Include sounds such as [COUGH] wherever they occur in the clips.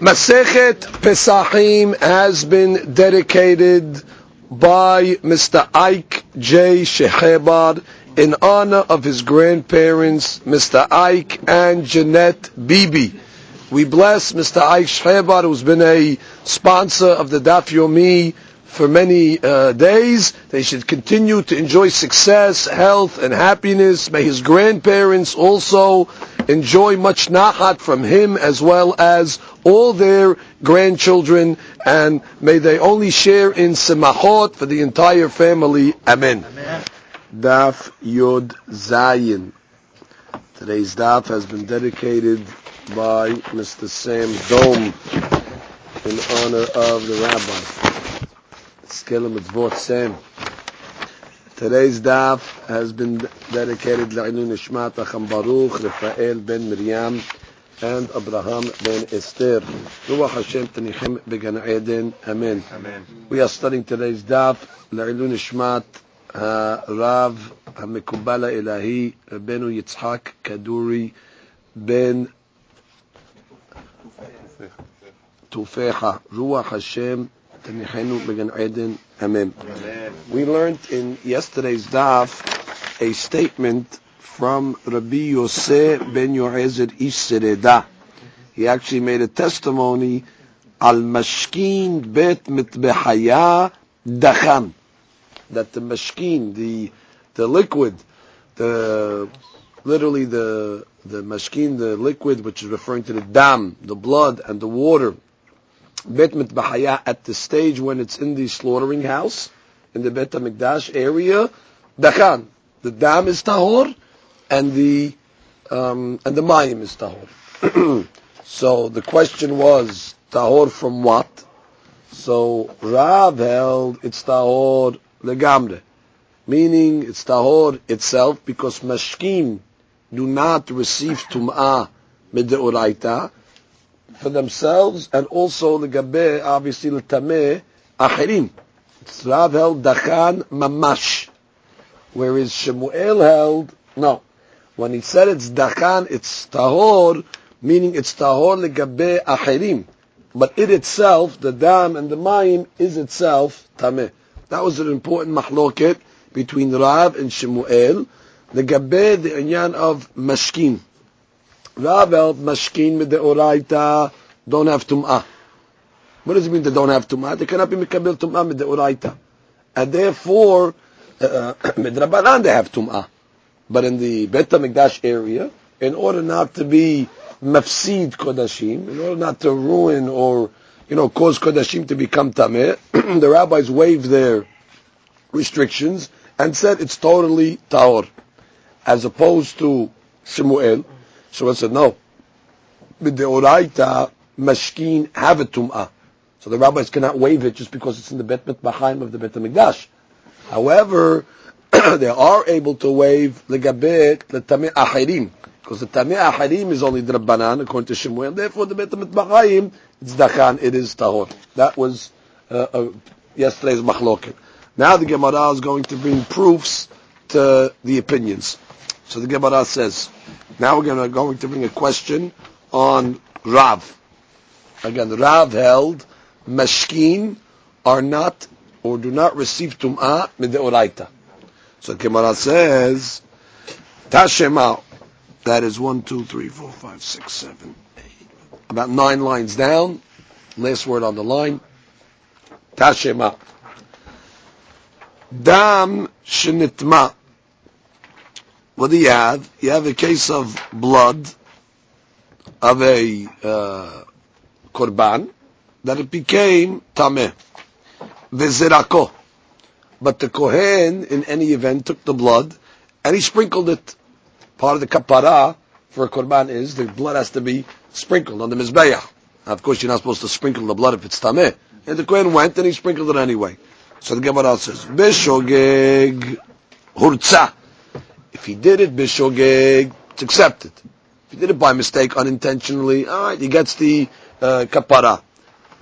Masechet Pesachim has been dedicated by Mr. Ike J. Shehebar in honor of his grandparents, Mr. Ike and Jeanette Bibi. We bless Mr. Ike Shehebar, who's been a sponsor of the Daf Yomi for many uh, days. They should continue to enjoy success, health, and happiness. May his grandparents also enjoy much nahat from him as well as all their grandchildren, and may they only share in semachot for the entire family. Amen. Amen. Daf Yod Zayin. Today's daf has been dedicated by Mr. Sam Dome in honor of the rabbi. Mitzvot Sam. Today's daf has been dedicated La'ilun Nishmat Acham Baruch, Rafael ben Miriam, and Abraham ben Esther. Ruach Hashem Tanichem Began Eden. Amen. Amen. We are studying today's daf La'ilun Nishmat Rav המקובל האלהי, רבנו יצחק כדורי בן תופחה, רוח השם תניחנו בגן עדן, אמן. We learned in yesterday's daf a statement from Rabbi Yosef ben Yoezer Ish. He actually made a testimony al mashkin bet mitbehaya dachan that the mashkin, the the liquid, the literally the the mashkin, the liquid, which is referring to the dam, the blood and the water, bet mitbahaya at the stage when it's in the slaughtering house, in the Bet Hamikdash area, dachan, the dam is tahor, and the um, and the mayim is tahor. [CLEARS THROAT] so the question was tahor from what? So Rav held it's tahor legamre, meaning it's tahor itself because mashkim do not receive tum'ah mideoraita for themselves and also the gabe obviously tameh achirim. It's Rav held dachan mamash, whereas Shemuel held no. When he said it's dachan, it's tahor, meaning it's tahor legabe achirim. But it itself, the dam and the mayim, is itself tameh. That was an important mahloket between Rav and Shemuel. The gabe, the inyan of mashkin. Rav held mashkin with the oraita don't have tum'ah. What does it mean they don't have tum'ah? They cannot be mikabel tum'ah with oraita. And therefore, [COUGHS] uh, they have tum'ah. But in the Bet HaMikdash area, in order not to be mafsid kodashim, in order not to ruin or you know cause kodashim to become tameh, [CLEARS THROAT] the rabbis waived their restrictions and said it's totally taor, as opposed to Shemuel. Shemuel said no. With the oraita, mashkin have a tum'ah. So the rabbis cannot waive it just because it's in the Bet Mitbachaim of the Bet HaMikdash. However, [COUGHS] they are able to waive legabet the tameh ahirim because the tameh ahirim is only the rabbanan according to Shemuel. Therefore, the bet mitbachayim it's dachan. It is tahor. That was uh, uh, yesterday's machloket. Now the Gemara is going to bring proofs to the opinions. So the Gemara says, now we're gonna, going to bring a question on Rav. Again, Rav held mashkin are not or do not receive tum'ah mideoraita. So Gemara says, Tashema, that is one, two, three, four, five, six, seven, eight, about nine lines down. Last word on the line. Tashema. Dam shenitma. What do you have? You have a case of blood of a uh, korban that it became tameh. Vizirako. But the Kohen, in any event, took the blood and he sprinkled it. Part of the kapara for a korban is the blood has to be sprinkled on the mizbeach. Of course, you're not supposed to sprinkle the blood if it's tameh. And the Kohen went and he sprinkled it anyway. So the Gemara says, Bishogeg hurtza. If he did it, Bishogeg, it's accepted. If he did it by mistake, unintentionally, alright, he gets the uh, kapara.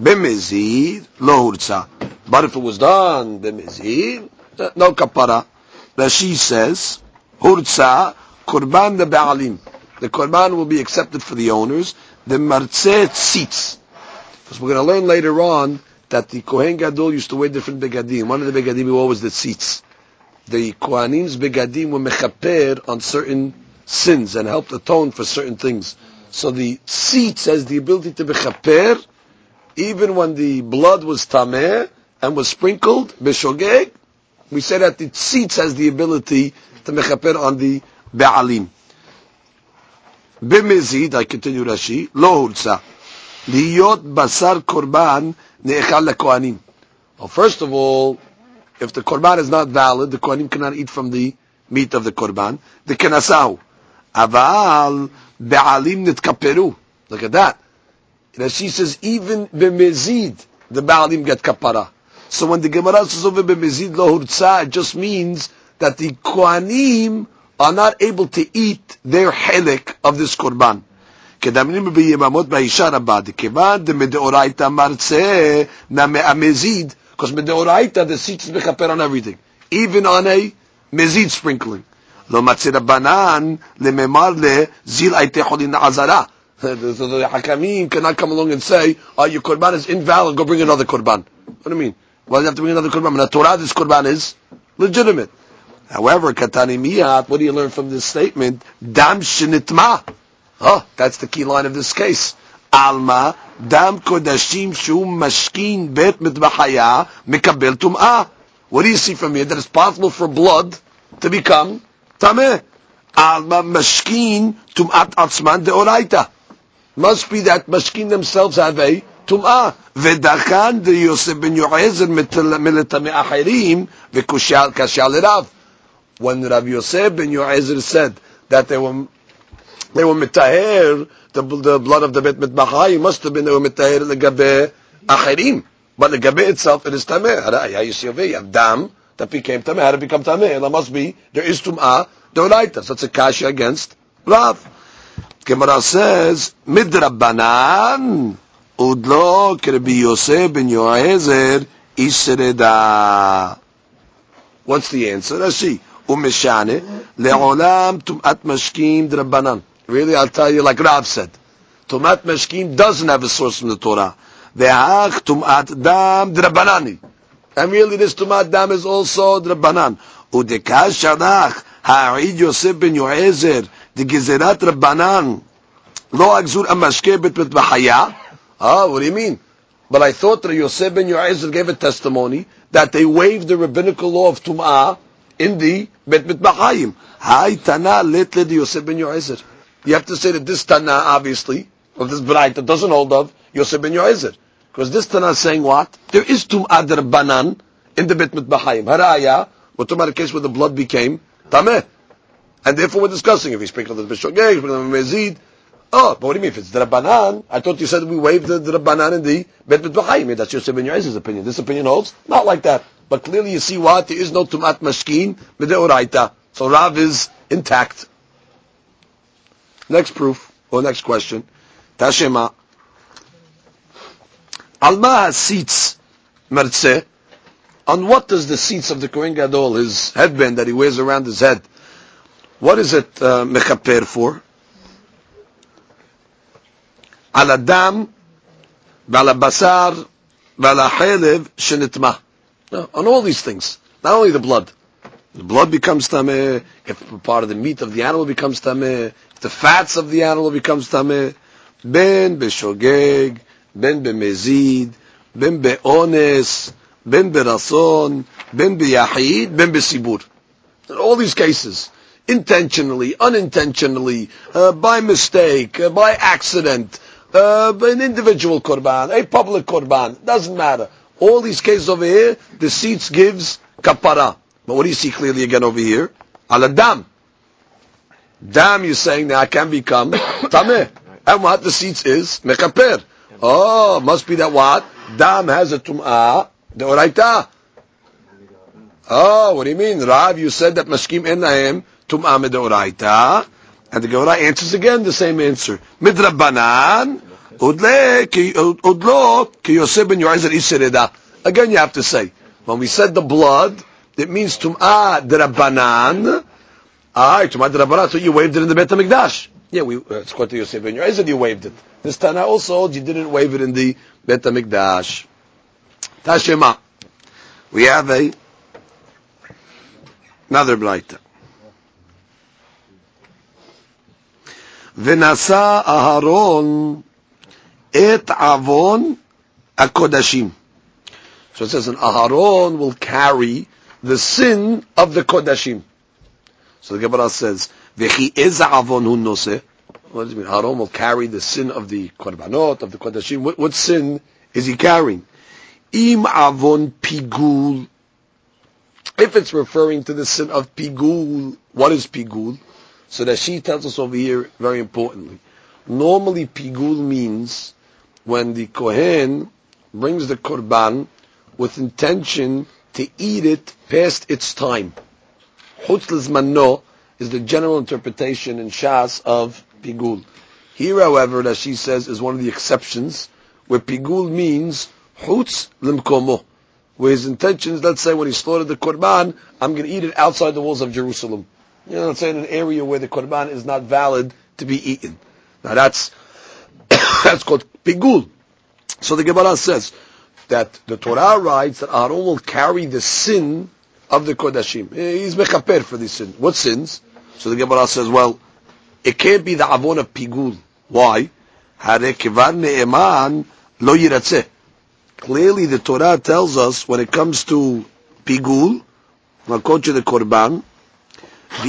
Bimizid, lo hurtza. But if it was done b'mizid, no kapara. Rashi says, hurtza kurban the ba'alim. The korban will be accepted for the owners. The marzeh tzitz. Because we're going to learn later on that the Kohen Gadol used to wear different begadim. One of the begadim he wore was the tzitz. The Kohanim's begadim were mechaper on certain sins and helped atone for certain things. So the tzitz has the ability to mechaper even when the blood was tameh and was sprinkled, beshogeg, we say that the tzitz has the ability to mechaper on the be'alim. B'mezid, I continue Rashi, lo hurza. Liyot basar korban ne'echal lekohanim. Well, first of all, if the korban is not valid, the kohanim cannot eat from the meat of the korban. The kenasahu. Aval be'alim nitkaperu. Look at that. Rashi says even b'mezid the Baalim get kapara. So when the Gemara says over b'mezid lo hurtza, it just means that the Kohanim are not able to eat their helik of this korban. כדמיינים ביממות באישה רבה, דכיוון דמדאורייתא מרצה מהמזיד, because מדאורייתא the tzitz is מכפר on everything, even on a מזיד sprinkling. לא מצא רבנן לממר לזיל הייתה חולין עזרה. So the Hakamim cannot come along and say, oh, your korban is invalid, go bring another korban. What do you mean? Why do you have to bring another korban? In the Torah, this korban is legitimate. However, katani miyat, what do you learn from this statement? Dam shenitma. Oh, that's the key line of this case. Alma, dam kodashim shu mashkin bet mitbahaya mikabel tum'ah. What do you see from here? That it's possible for blood to become tameh. Alma mashkin tum'at atzman deoraita Must be that mashkin themselves have a tum'ah. ודחן דיוסף בן יועזר מלטמא אחרים וקשה לרב when Rabbi Yosef ben Yoezer said that they were they were mitaher the, the blood of the bet mitbachai must have been they were mitaher legabe achirim, but legabe itself it is tameh. How you see over here, dam that became tameh. How did it become tameh? It must be there is tumah deoraita. So it's a kasha against Rav. Gemara says midrabanan udlo kerbi Yosef ben Yoezer isreda. What's the answer? See. umeshane le'olam tumat mashkim drabanan. Really, I'll tell you, like Rav said, tumat mashkim doesn't have a source from the Torah. Ve'ach tumat dam drabanani. And really, this tumat dam is also drabanan. Udekash shalach ha'id Yosef ben Yoezer the drabanan lo agzur amashke bet b'chaya. Ah, what do you mean? But I thought that Yosef ben Yoezer gave a testimony that they waived the rabbinical law of tum'ah in the Bet Mitbachayim. Hai Tana let le Yosef ben Yoezer. You have to say that this Tana, obviously, of this Braita doesn't hold of Yosef ben Yoezer. Because this Tana is saying what? There is Tum'ad Banan in the Bet Mitbachayim. Haraya, talking about a case where the blood became Tameh. And therefore we're discussing if he sprinkled the Bishogeg, sprinkled the Mezid. Oh, but what do you mean? If it's Drabanan, I thought you said we waived the Drabanan in the Bet Mitbachayim. That's Yosef ben Yoezer's opinion. This opinion holds? Not like that. But clearly you see what? There is no tumat mashkin b'deoraita. So Rav is intact. Next proof, or next question. Tashema. Alma tzitz mertze. On what does the tzitz of the Kohen Gadol, his headband that he wears around his head, what is it uh, mechaper for? Al adam, ועל הבשר, ועל החלב שנטמע. No, on all these things. Not only the blood. The blood becomes tameh, if part of the meat of the animal becomes tameh, if the fats of the animal becomes tameh, ben beshogeg, ben bemezid, ben beones, ben berason, ben beyahid, ben besibur. In all these cases, intentionally, unintentionally, uh, by mistake, uh, by accident, uh, an individual korban, a public korban, doesn't matter. All these cases over here, the tzitz gives kapara. But what do you see clearly again over here? Al dam. You're saying that I can become [COUGHS] tameh. And what the tzitz is mekaper. Oh, must be that what? Dam has a tum'ah, the oraita. Oh, what do you mean? Rav, you said that mashkim ennahem tum'ah oraita. And the Gemara answers again the same answer. Midrabanan, udlo ki Yosef ben Yoezer isereda. Again, you have to say, when we said the blood, it means tum'ah drabanan. Alright, tum'ah drabanan, so you waved it in the Bet HaMikdash. Yeah, we, uh, it's to Yosef ben Yoezer, you waved it. This Tana also, you didn't wave it in the Bet HaMikdash. Tashema. We have a, another Braita. ונשא אהרון את עוון הקודשים. So it says, an Aharon will carry the sin of the Kodashim. So the Gemara says, V'chi eza avon hu nose. What does it mean? Aaron will carry the sin of the korbanot, of the kodashim. What, what sin is he carrying? Im avon pigul. If it's referring to the sin of pigul, what is pigul? So that she tells us over here very importantly. Normally pigul means when the kohen brings the korban with intention to eat it past its time. Chutz mano is the general interpretation in Shas of Pigul. Here, however, that she says is one of the exceptions, where Pigul means Chutz Limkomo, where his intentions, let's say when he slaughtered the Korban, I'm going to eat it outside the walls of Jerusalem. You know, let's say in an area where the Korban is not valid to be eaten. Now that's, [COUGHS] that's called Pigul. So the Gemara says that the Torah writes that Aaron will carry the sin of the Kodashim. He's mechaper for this sin. What sins? So the Gemara says, well, it can't be the avon of pigul. Why? Clearly the Torah tells us when it comes to pigul, I'll you the korban, So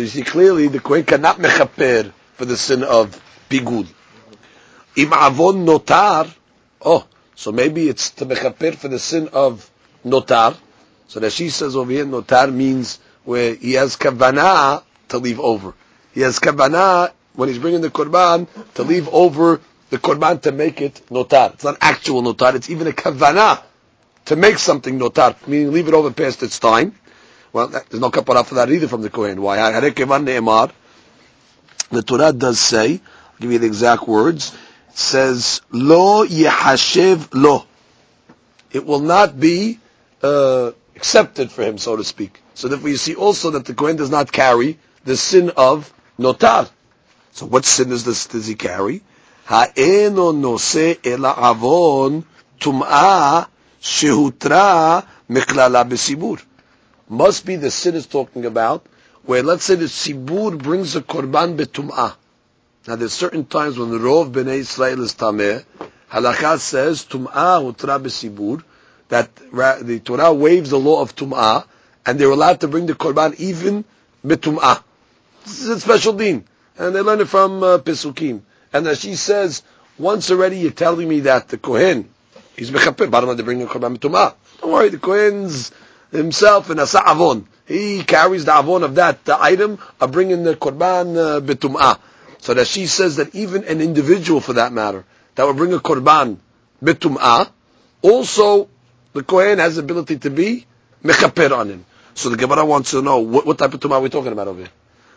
you see clearly the Kohen cannot mechaper for the sin of pigul. Im avon notar, oh, so maybe it's to mechaper for the sin of notar. So she says over here, notar means where he has kavanah to leave over. He has kavanah when he's bringing the korban to leave over the korban to make it notar. It's not actual notar. It's even a kavanah to make something notar, meaning leave it over past its time. Well, there's no kapara for that either from the Kohen. Why? The Torah does say, I'll give you the exact words, it says, Lo yehashev lo it will not be uh, accepted for him, so to speak. So therefore you see also that the Kohen does not carry the sin of notar. So what sin is this, does he carry? Ha'eno nose ela avon tum'a shehutra meklala besibur. Must be the sin is talking about, where let's say the sibur brings a korban betum'ah. Now there's certain times when the rov b'nei Israel is tameh, Halakha says tum'ah utra besibur that the Torah waives the law of tum'ah and they're allowed to bring the korban even betum'ah. This is a special deen, and they learn it from uh, Pesukim. And as she says, once already you're telling me that the kohen he's mechaper, bottom they bring the korban betum'ah. Don't worry, the kohen's himself in asa avon. He carries the avon of that the item of bringing the korban uh, betum'ah. So that she says that even an individual, for that matter, that will bring a korban betum'ah, also the Kohen has the ability to be mechaper on him. So the Gemara wants to know, what, what type of tum'ah are we talking about over here?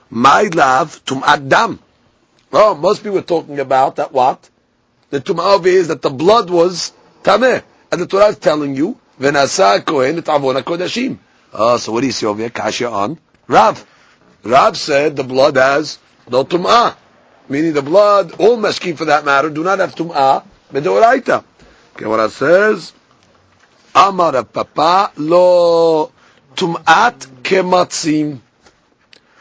My love, tum'at dam. Oh, must be we're talking about that what? The tum'ah over here is that the blood was tameh. And the Torah is telling you, v'nasa kohen et avon kodashim. Oh, ah, so what do you see over here? Kasha on Rav. Rav said the blood has no tum'ah meaning the blood, all mashkim for that matter, do not have tum'ah, medoraita. It says, Amar Papa lo tum'at kematzim.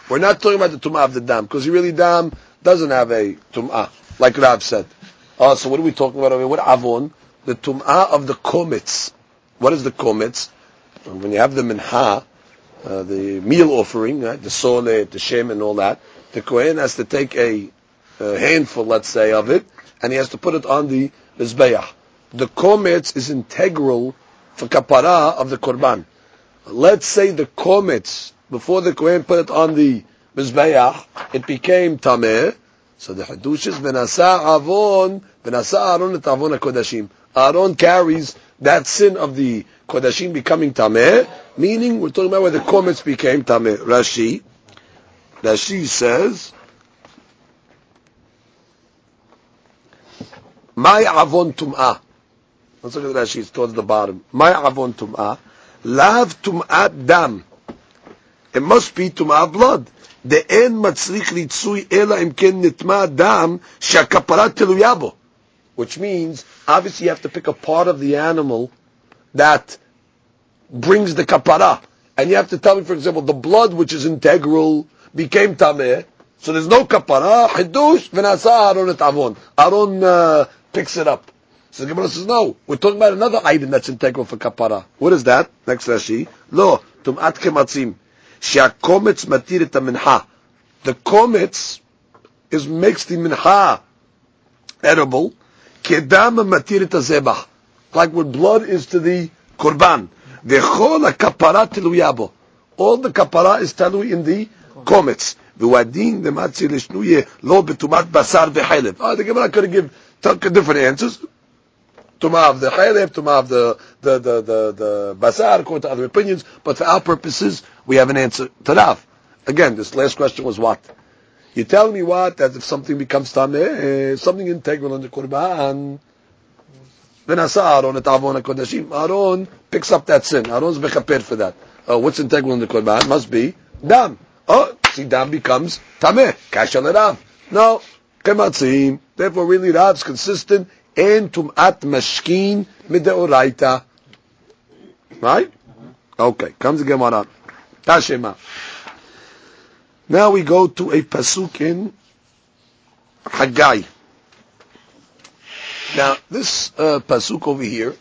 We're not talking about the tum'ah of the dam, because really dam doesn't have a tum'ah, like Rav said. Oh, so what are we talking about over here? What avon? The tum'ah of the kometz. What is the kometz? When you have the minha, uh, the meal offering, right? the sole, the shem, and all that, the kohen has to take a a handful, let's say, of it, and he has to put it on the mizbeach. The kometz is integral for kapara of the korban. Let's say the kometz, before the kohen put it on the mizbeach, it became tameh, so the hadush is benasa avon, benasa aron et avon kodashim. Aaron carries that sin of the Kodashim becoming Tameh, meaning we're talking about where the kometz became Tameh. Rashi, Rashi says, My avon tum'ah. Let's look at Rashi, it's towards the bottom. My avon tum'ah. Lav tum'ah dam. It must be tum'ah blood. The end matzlik אלא אם imken נטמע dam שהכפרה תלויה which means obviously you have to pick a part of the animal that brings the kapara. And you have to tell me, for example, the blood which is integral became tameh, so there's no kapara, hidush, v'nasa aron et avon. Aron uh, picks it up. So the Gemara says, no, we're talking about another item that's integral for kapara. What is that? Next Rashi. Lo, tum'at kematzim. She'akometz matir et minha. The komets is makes the minha edible, kedam matir tazebah, like what blood is to the korban. V'chol kapara teluyabo. All the kapara is telui in the kometz. V'wadin the lishnuye lo betumat basar v'chelev. Oh, ah, the Gemara could give different answers. Tumah of the chaylev, tumah of the the the the, the basar, according to other opinions. But for our purposes, we have an answer. Tadav. Again, this last question was what? You tell me what? That if something becomes tame, eh, something integral in the korban. Then asa Aaron et avon kodashim. Aaron picks up that sin. Aaron's mechaper for that. Uh, what's integral in the korban? Must be dam. Oh, see, dam becomes tameh. Kashal erav. No, kematzim. Therefore, really, Rav's consistent and tumat mashkin mideoraita. Right? Okay, comes the Gemara. Tashema. Now we go to a pasuk in Haggai. Now, this uh, pasuk over here,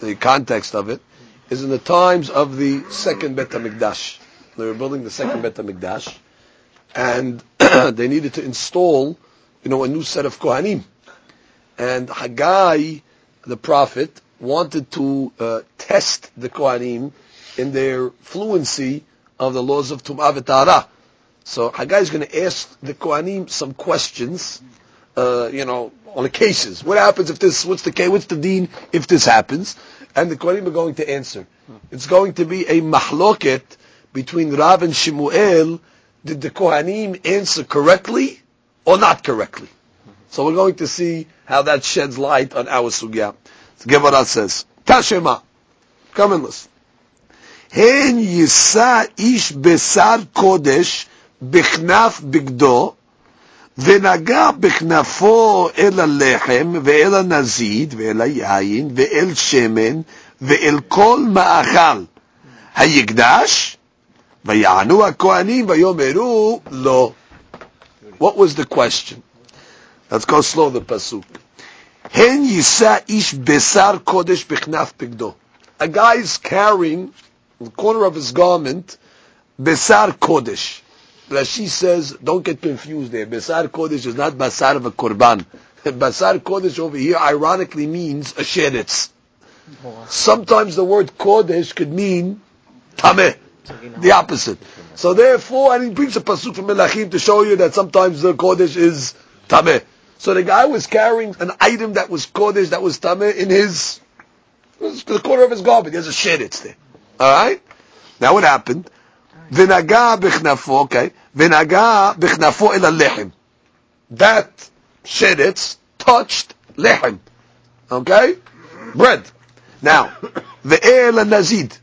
the context of it, is in the times of the second Bet HaMikdash. They were building the second Bet HaMikdash, and [CLEARS THROAT] they needed to install, you know, a new set of Kohanim. And Haggai, the prophet, wanted to uh, test the Kohanim in their fluency of the laws of Tum'ah v'Tahara. So Haggai is going to ask the Kohanim some questions, uh, you know, on the cases. What happens if this, what's the case, what's the deen if this happens? And the Kohanim are going to answer. It's going to be a mahloket between Rav and Shemuel. Did the Kohanim answer correctly or not correctly? So we're going to see how that sheds light on our sugya. Gemara says, Tashema, come and listen. Hen yisa ish besar kodesh בכנף בגדו, ונגע בכנפו אל הלחם ואל הנזיד ואל היין ואל שמן ואל כל מאכל היקדש, ויענו הכהנים ויאמרו לו. What was the question? Let's go slow the pasuk. Hen yisa ish besar kodesh bichnaf pigdo. A guy is carrying the corner of his garment besar kodesh. Rashi says, don't get confused there. Besar kodesh is not basar of a korban. [LAUGHS] Basar kodesh over here ironically means a sheretz. Sometimes the word kodesh could mean tameh. The opposite. So therefore, and he brings a pasuk from Melachim to show you that sometimes the kodesh is tameh. So the guy was carrying an item that was kodesh, that was tameh in his, the corner of his garment. There's a sheretz there. Alright? Now what happened? V'naga b'chnafo, okay? V'naga b'chnafo el lechem. That sheretz touched lechem. Okay? Bread. Now, ve'el nazid.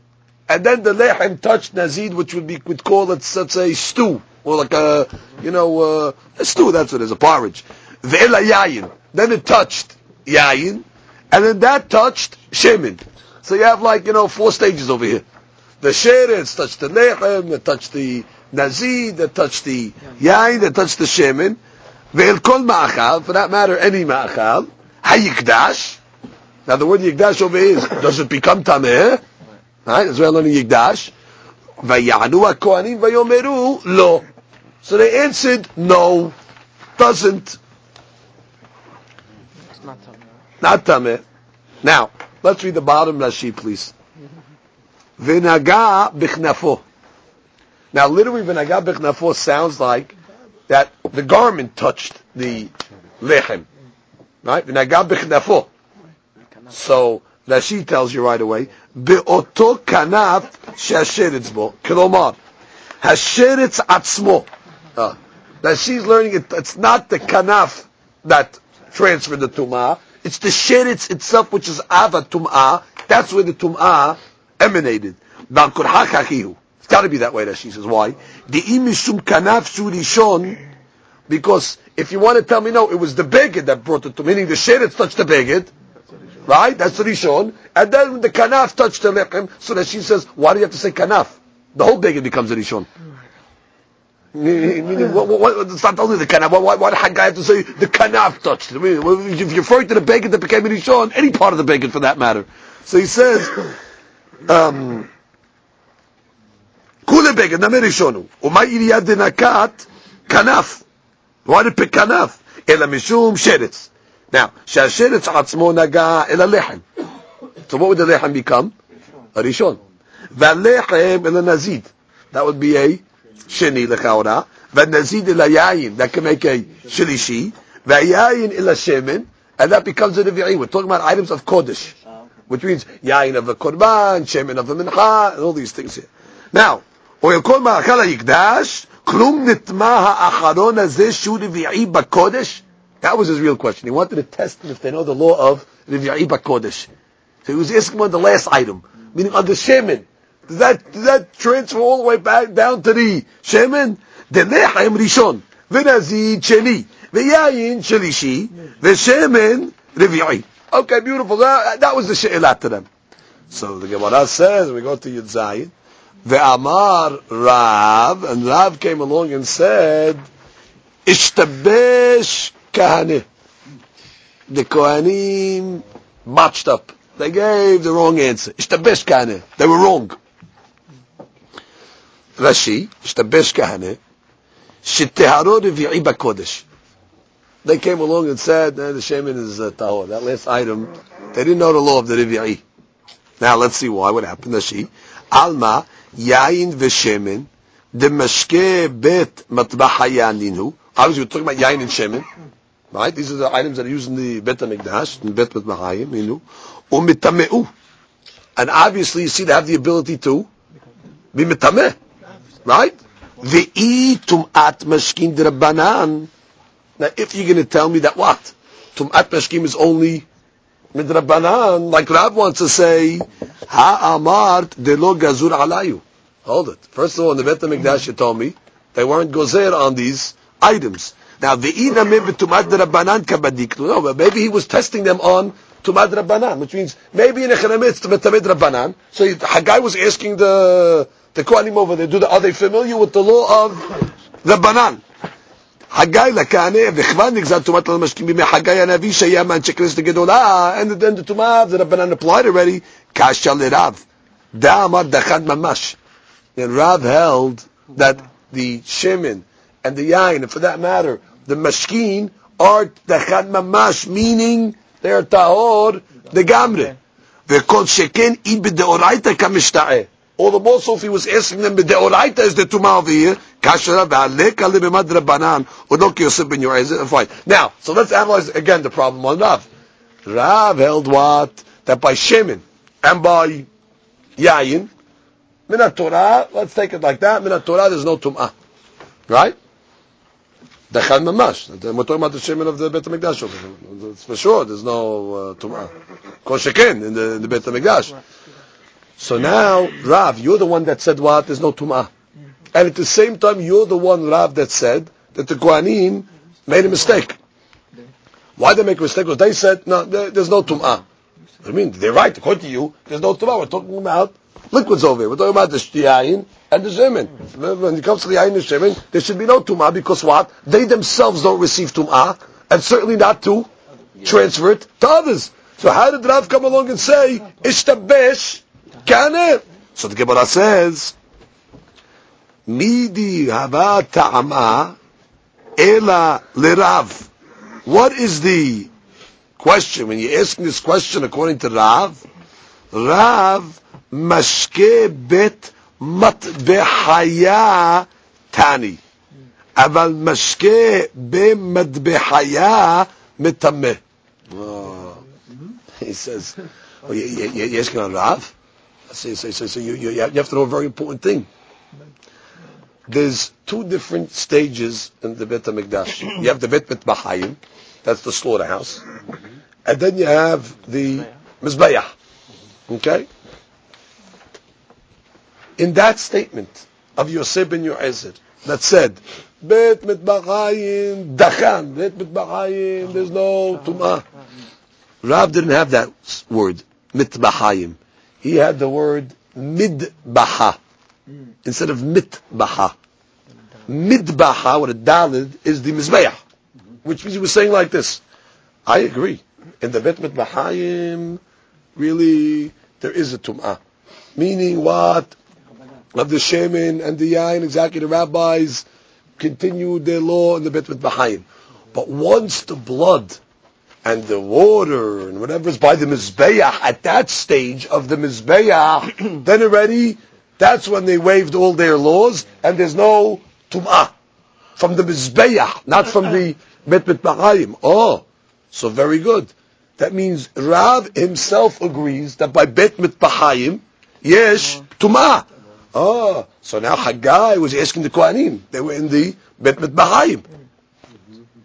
And then the lechem touched nazid, which would be, would call it, let's say, stew. Or like a, you know, uh, a stew, that's what it is, a porridge. Ve'ela yayin. Then it touched yayin, and then that touched shemin. So you have like, you know, four stages over here. The sheretz touched the lechem, that touched the nazid, that touched the yayin, that touched the shemin. Ve'el kol ma'achal, for that matter, any ma'achal. Hayikdash. Now the word yikdash over is, does it become tameh? Right? As well learning yikdash. Vayanu kohanim vayomeru lo. So they answered, no, doesn't. Not tameh. Now, let's read the bottom Rashi, please. V'naga bichnafo. Now, literally, v'naga bichnafo sounds like that the garment touched the lechem. Right? V'naga bichnafo. So, Rashi tells you right away, be'oto kanaf she'asheretz bo. Kilomar. Hasheretz atzmo. Uh, Rashi's learning it, it's not the kanaf that transferred the tumah, it's the sheretz itself, which is ava tum'ah. That's where the tum'ah emanated. It's got to be that way, that she says. Why? The because if you want to tell me, no, it was the beged that brought it to, meaning the sheretz touched the beged, right? That's the rishon. And then the kanaf touched the lechem, so that she says, why do you have to say kanaf? The whole beged becomes a rishon. Meaning, what, what, what, it's not only the kanaf. Why, why, did Haggai have to say the kanaf touched? I mean, if you're referring to the beged that became a rishon, any part of the beged for that matter. So he says, כולי בגד, נמי ראשון הוא. ומה עיריית דנקת? כנף. did pick כנף? אלא משום שרץ. Now, שהשרץ עצמו נגע אל הלחם. So what would the לחם become? הראשון. והלחם אל הנזיד. That would be a שני לכאורה. והנזיד אל היין. That can make a שלישי. והיין אל השמן. And that becomes a רביעי. We're talking about items of kodesh. Which means yain of the korban, shemen of the mincha, and all these things here. Now, וכל מאכל היקדש, כלום נטמע האחרון הזה שהוא רביעי בקודש? That was his real question. He wanted to test them if they know the law of רביעי בקודש. So he was asking on the last item, meaning on the shemen. Does that, does that transfer all the way back down to the shemen? דלחם ראשון, ונזיד שני, ויין שלישי, ושמן רביעי. Okay, beautiful. That, that was the she'ilat to them. So the Gemara says, we go to Yud Zayin, Amar Rav, and Rav came along and said, Ishtabesh Kahane. The Kohanim botched up. They gave the wrong answer. Ishtabesh Kahane. They were wrong. Rashi, Ishtabesh Kahane, Shitteharo Revi'i Bakodesh. They came along and said, eh, the shaman is uh, tahor. That last item, they didn't know the law of the Revi'i. Now let's see why. What happened? Rashi, Alma, yain v'shemen, the mashke bet matbah hayaninu. Obviously, we're talking about yain and shemen, right? These are the items that are used in the bet hamikdash, in bet matbah hayim, umitameu. And obviously, you see, they have the ability to be mitameh, right? Ve'i tum'at mashkin drabanan. Now, if you're going to tell me that what? Tum'at mashkim is only midrabanan, like Rav wants to say, ha'amart de lo gazur alayu. Hold it. First of all, in the Bet HaMikdash you told me, they weren't gozer on these items. Now, the ina maybe tumad rabbanan kabadiklu. No, but maybe he was testing them on tumad rabbanan, which means maybe in a cheremitz metamid rabbanan. So Haggai was asking the the Kohanim over there, do the, are they familiar with the law of rabbanan? חגי לכהנה, וכבר נגזר טומאת למשקים בימי חגי הנביא שהיה מאנשי כנסת הגדולה, and then the טומאה, the רבנן applied already, כאשר לרב. דא אמר דחן ממש. And Rav held that the shemen and the yain, and for that matter, the mashkin, are dachan mamash, meaning they're tahor degamre. וכל שכן אם בדאורייתא כמשתאה. All the more Sofi was asking them, B'de'oraita is the Tumah over here. Kashara ve'aleka le'bimad rabbanan. Unoki Yosef ben Yoezer. Fine. Now, so let's analyze again the problem on Rav. Rav held what? That by Shemin and by Yayin, Minat Torah, let's take it like that. Minat Torah, there's no tumah, right? Dechan mamash. We're talking about the shemen of the Beit Hamikdash. It's for sure. There's no uh, tumah. Kol in the, in the Beit Hamikdash. So now, Rav, you're the one that said what? There's no tum'ah. And at the same time, you're the one, Rav, that said that the Kohanim made a mistake. Why they make a mistake? Because they said, no, there's no tum'ah. I mean, they're right. According to you, there's no tum'ah. We're talking about liquids over here. We're talking about the yain and the shemen. When it comes to the yain and the shemen, there should be no tum'ah because what? They themselves don't receive tum'ah, and certainly not to transfer it to others. So how did Rav come along and say, ishtabesh kaneh? So the Gemara says, midi hava ta'ama ela lerav. What is the question? When you're asking this question according to Rav, Rav משקה בית מטבחיה תני, אבל משקה במטבחיה מטמא. He says, oh, you, you, So, you, you, you have to know a very important thing. There's two different stages in the Bet HaMikdash. You have the Bet Mitbahayim, that's the slaughterhouse. And then you have the Mizbeah. Okay? in that statement of Yosef ben Yoezer that said, Bet mitbachayim dachan, bet mitbachayim, there's no tumah. Rav didn't have that word, mitbachayim. He had the word midbaha hmm. instead of mitbaha. Midbaha, what a dalid, is the mizbeach, hmm. which means he was saying like this. I agree. In the bet mitbachayim, really, there is a tum'ah. Meaning what? Of the shaman and the yain, exactly the rabbis continued their law in the bet mitbachayim. But once the blood and the water and whatever is by the mizbeach at that stage of the mizbeach, [CLEARS THROAT] then already that's when they waived all their laws and there's no tum'ah from the mizbeach, not from the bet mitbachayim. Oh, so very good. That means Rav himself agrees that by bet mitbachayim, yes, oh. tum'ah. Oh, so now Haggai was asking the Kohanim. They were in the bet mitbachayim.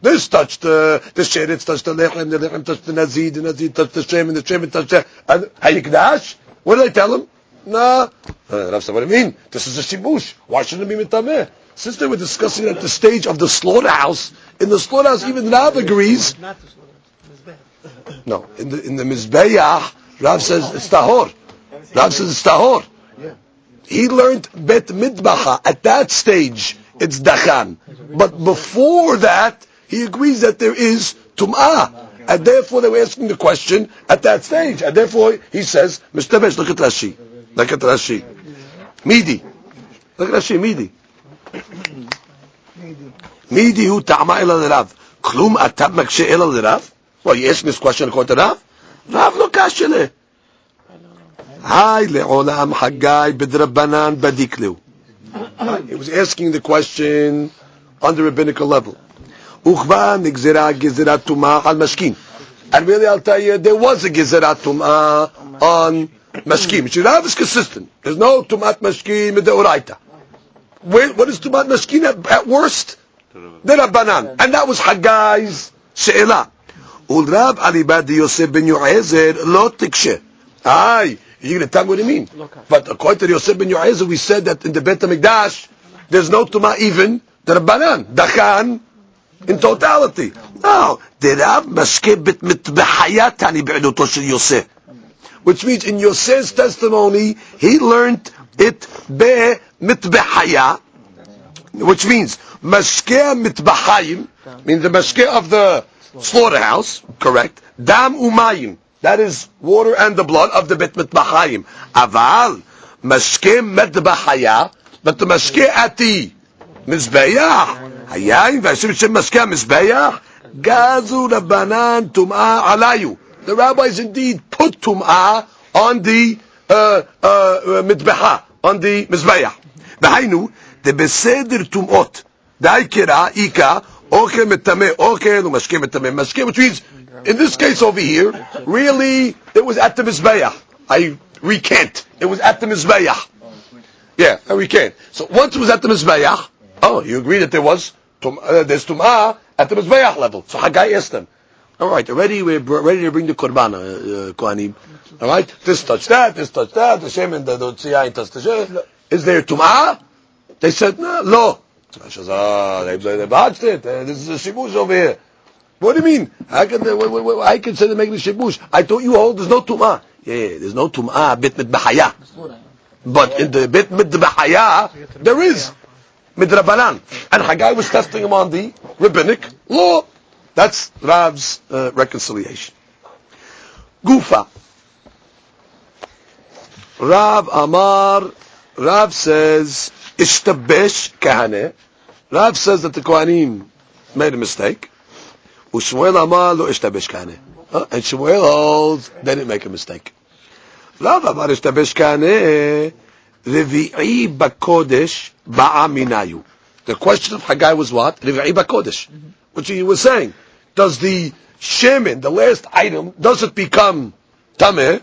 This touched the the sheretz, touched the lechem, the lechem touched the nazid, the nazid touched the shem, and the shem touched the hayikdash. What did I tell him? Nah. Uh, Rav said, what do you mean? This is a shibush. Why shouldn't it be mitameh? Since they were discussing at the stage of the slaughterhouse, in the slaughterhouse, even Rav agrees. No, in the in the mizbeach, Rav says it's tahor. Rav says it's tahor. He learned bet midbacha at that stage. It's dachan, but before that, he agrees that there is tum'ah. And therefore they were asking the question at that stage. And therefore he says, Mr. Besh, look at Rashi. Look at Rashi. Midi. Look at Rashi, Midi. Midi hu ta'ama ila l'rav. Klum atab makshe ila l'rav? Well, you asking this question according to Rav? Rav lo kashele. Hi le'olam haggai b'drabanan badiklu. He was asking the question on the rabbinical level. Uchva nigzera gezerah tumah al. And really, I'll tell you, there was a gezerah tumah on mashkim. Shirav is consistent. There's no tumat mashkim in the uraita. What is tumat mashkin at, at worst? The Rabbanan. And that was Haggai's she'elah. Ulrab alibad Yosef ben Yoezer lo tikshe. Aye, you're going to tell me what you mean. But according to Yosef ben Yoezer, we said that in the Bet HaMikdash, there's no tumah even the Rabbanan. Dachan, in totality. No, derav mashkebet mitbehayatani be'eduto shel Yosef. Which means in Yosef's testimony, he learned it be mitbehaya, which means mashkeh mitbahayim, means the mashkeh of the slaughterhouse, correct? Dam umayim, that is water and the blood of the bet mitbahayim. Aval, mashkeh mitbahaya, but the mashkeh ati, mizbeach, היין והשם שם משקה המזבח, גזו רבנן טומאה עליו. The rabbis indeed put tum'ah on the uh, uh, mitbeha, on the mizbeach. דהיינו, דבסדר טומאות, די קרא, איכה, אוכל מטמא אוכל ומשקה מטמא משקה, which means, in this case over here, really, it was at the mizbeach. I recant. It was at the mizbeach. Yeah, I recant. So once it was at the mizbeach, Oh, you agree that there was tum, uh, there's tum'ah at the mizbeach level. So Haggai asked them. All right, already we're ready to bring the korban, uh, uh. All right, this touch that, this touch that. The shem and the tziyah touch the shem. Is there tum'ah? They said no. no. So ah, they they botched it. Uh, this is a shibush over here. What do you mean? How can they, I consider making a shibush? I thought you hold there's no tum'ah. Yeah, there's no tum'ah bit mit bahaya. But in the bit mit bahaya, there is midrabanan. And Haggai was testing him on the rabbinic law. That's Rav's uh, reconciliation. Gufa. Rav Amar, Rav says, Ishtabesh kahane. Rav says that the Kohanim made a mistake. Ushmuel Amar lo ishtabesh kahane. And Shmuel holds they didn't make a mistake. Rav Amar ishtabesh kahane. Revi'i bakodesh ba'aminayu. The question of Haggai was what? Revi'i bakodesh. Which he was saying. Does the shemen, the last item, does it become tameh?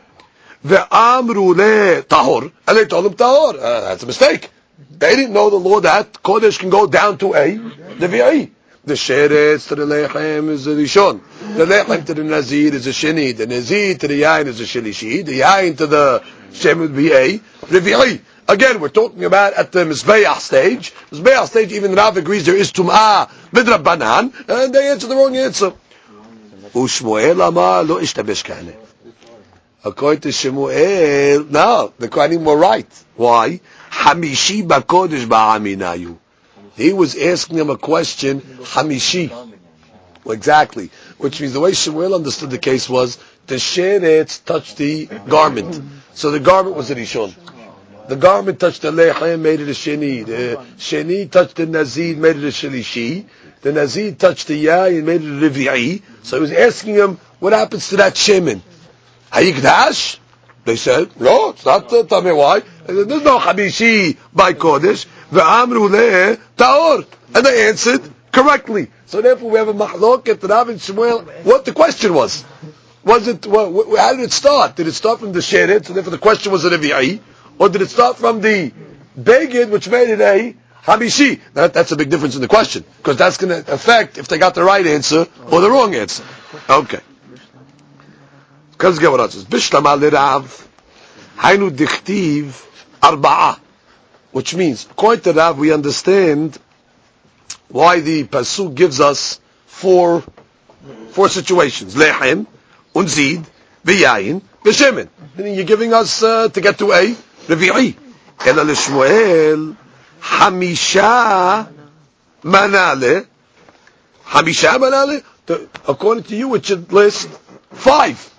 Ve'amru le tahor. And they told him tahor. Uh, that's a mistake. They didn't know the law that kodesh can go down to a revi'i. The sheretz to the lechem is the rishon. The lechem to the nazir is a sheni. The nazir to the yain is a shelishi. The yain to the shem would be a revi'i. Again, we're talking about at the Mizbeach stage. Mizbeach stage, even Rav agrees there is Tum'ah Midrabanan, and they answer the wrong answer. Ushmuel Amar lo ishtabesh kahane. According to Shemuel, no, the Kohanim were right. Why? Hamishi bakodesh ba'aminayu. He was asking him a question, Hamishi. Exactly. Which means the way Shemuel understood the case was the sheretz touched the garment. So the garment was a rishon. The garment touched the lechem, made it a sheni. The sheni touched the nazid, made it a shlishi. The nazid touched the yayin, made it a rivi'i. So he was asking him, what happens to that shemen? Hayikdash? They said, no, it's not uh, the Tameh. Why? There's no Habishi by Kodesh. Ve'amru le ta'or. And they answered correctly. So therefore we have a mahloket Rav and Shmuel. What the question was? Was it, what, how did it start? Did it start from the Sheret? So therefore the question was a Revi'i. Or did it start from the Begid, which made it a Habishi? That, that's a big difference in the question. Because that's going to affect if they got the right answer or the wrong answer. Okay. Because get what it says. Bishlama lirav. Hainu dichtiv arba'a. Which means, according to Rav, we understand why the Pasuk gives us four, four situations. Lechem, unzid, v'yayin, v'shemen. Meaning you're giving us uh, to get to a רביעי. אלא לשמואל חמישה מנהלה, חמישה מנהלה, according to you it should list five.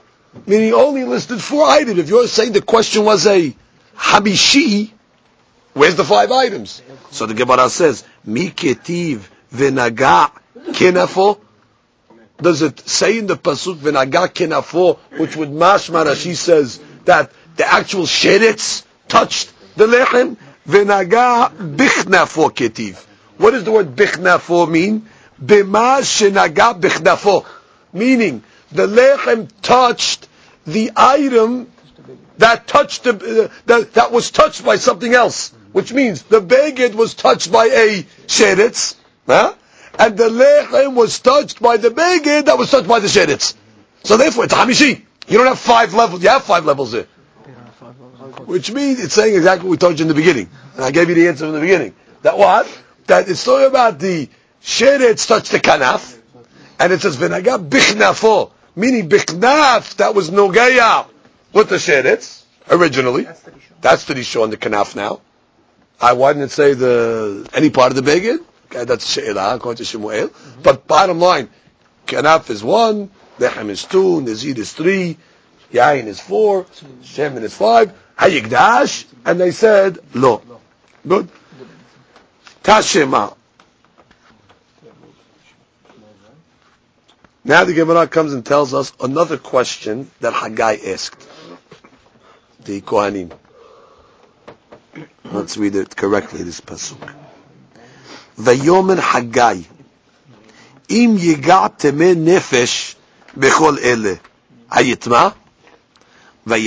Meaning he only listed four items. If you're saying the question was a hamishi, where's the five items? So the Gemara says, Miketiv v'naga kenafo. Does it say in the pasuk v'naga kenafo, which would mashma Rashi says that the actual sheretz touched the lechem, v'naga bichnafo ketiv. What does the word bichnafo mean? Bima shenaga bichnafo. Meaning, the lechem touched the item that touched the, uh, that, that was touched by something else. Which means the beged was touched by a sheretz, huh? and the lechem was touched by the beged that was touched by the sheretz. So therefore, it's hamishi. You don't have five levels. You have five levels there. Which means it's saying exactly what we told you in the beginning. And I gave you the answer in the beginning. That what? That it's talking about the sheretz touched the kanaf, and it says v'naga bichnafo, meaning bichnaf that was nogaya with the sheretz originally. That's the rishon, the kanaf now. I why didn't it say the any part of the beged? Okay, that's she'elah according to Shemuel. Mm-hmm. But bottom line, kanaf is one, lechem is two, nazir is three, yain is four, shemen is five. Hayigdash, and they said, Lo. Good. Tashema. Now the Gemara comes and tells us another question that Haggai asked. The Kohanim. Let's read it correctly, this pasuk. Vayomen Haggai. Im yiga teme nefesh bechol ele. Hayitma? Now,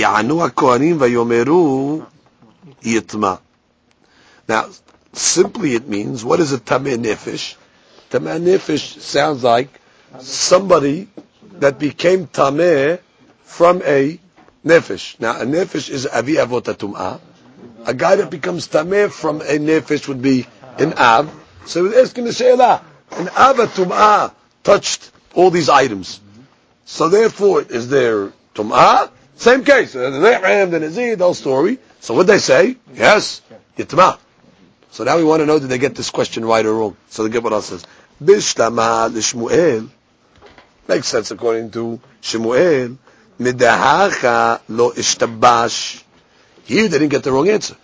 simply it means, what is a tameh nefesh? Tameh nefesh sounds like somebody that became tameh from a nefesh. Now, a nefesh is avi avot atum'ah. A guy that becomes tameh from a nefesh would be an av. So we're asking the shayla, an av atum'ah touched all these items. So therefore, is there tum'ah? Same case. Uh, the Lechem, the Nazir, the whole story. So what they say? Yes, Yitma. So now we want to know did they get this question right or wrong. So the Gemara says, Bishlama l'Shmuel. Makes sense according to Shmuel. Midahacha lo ishtabash. Here they didn't get the wrong answer.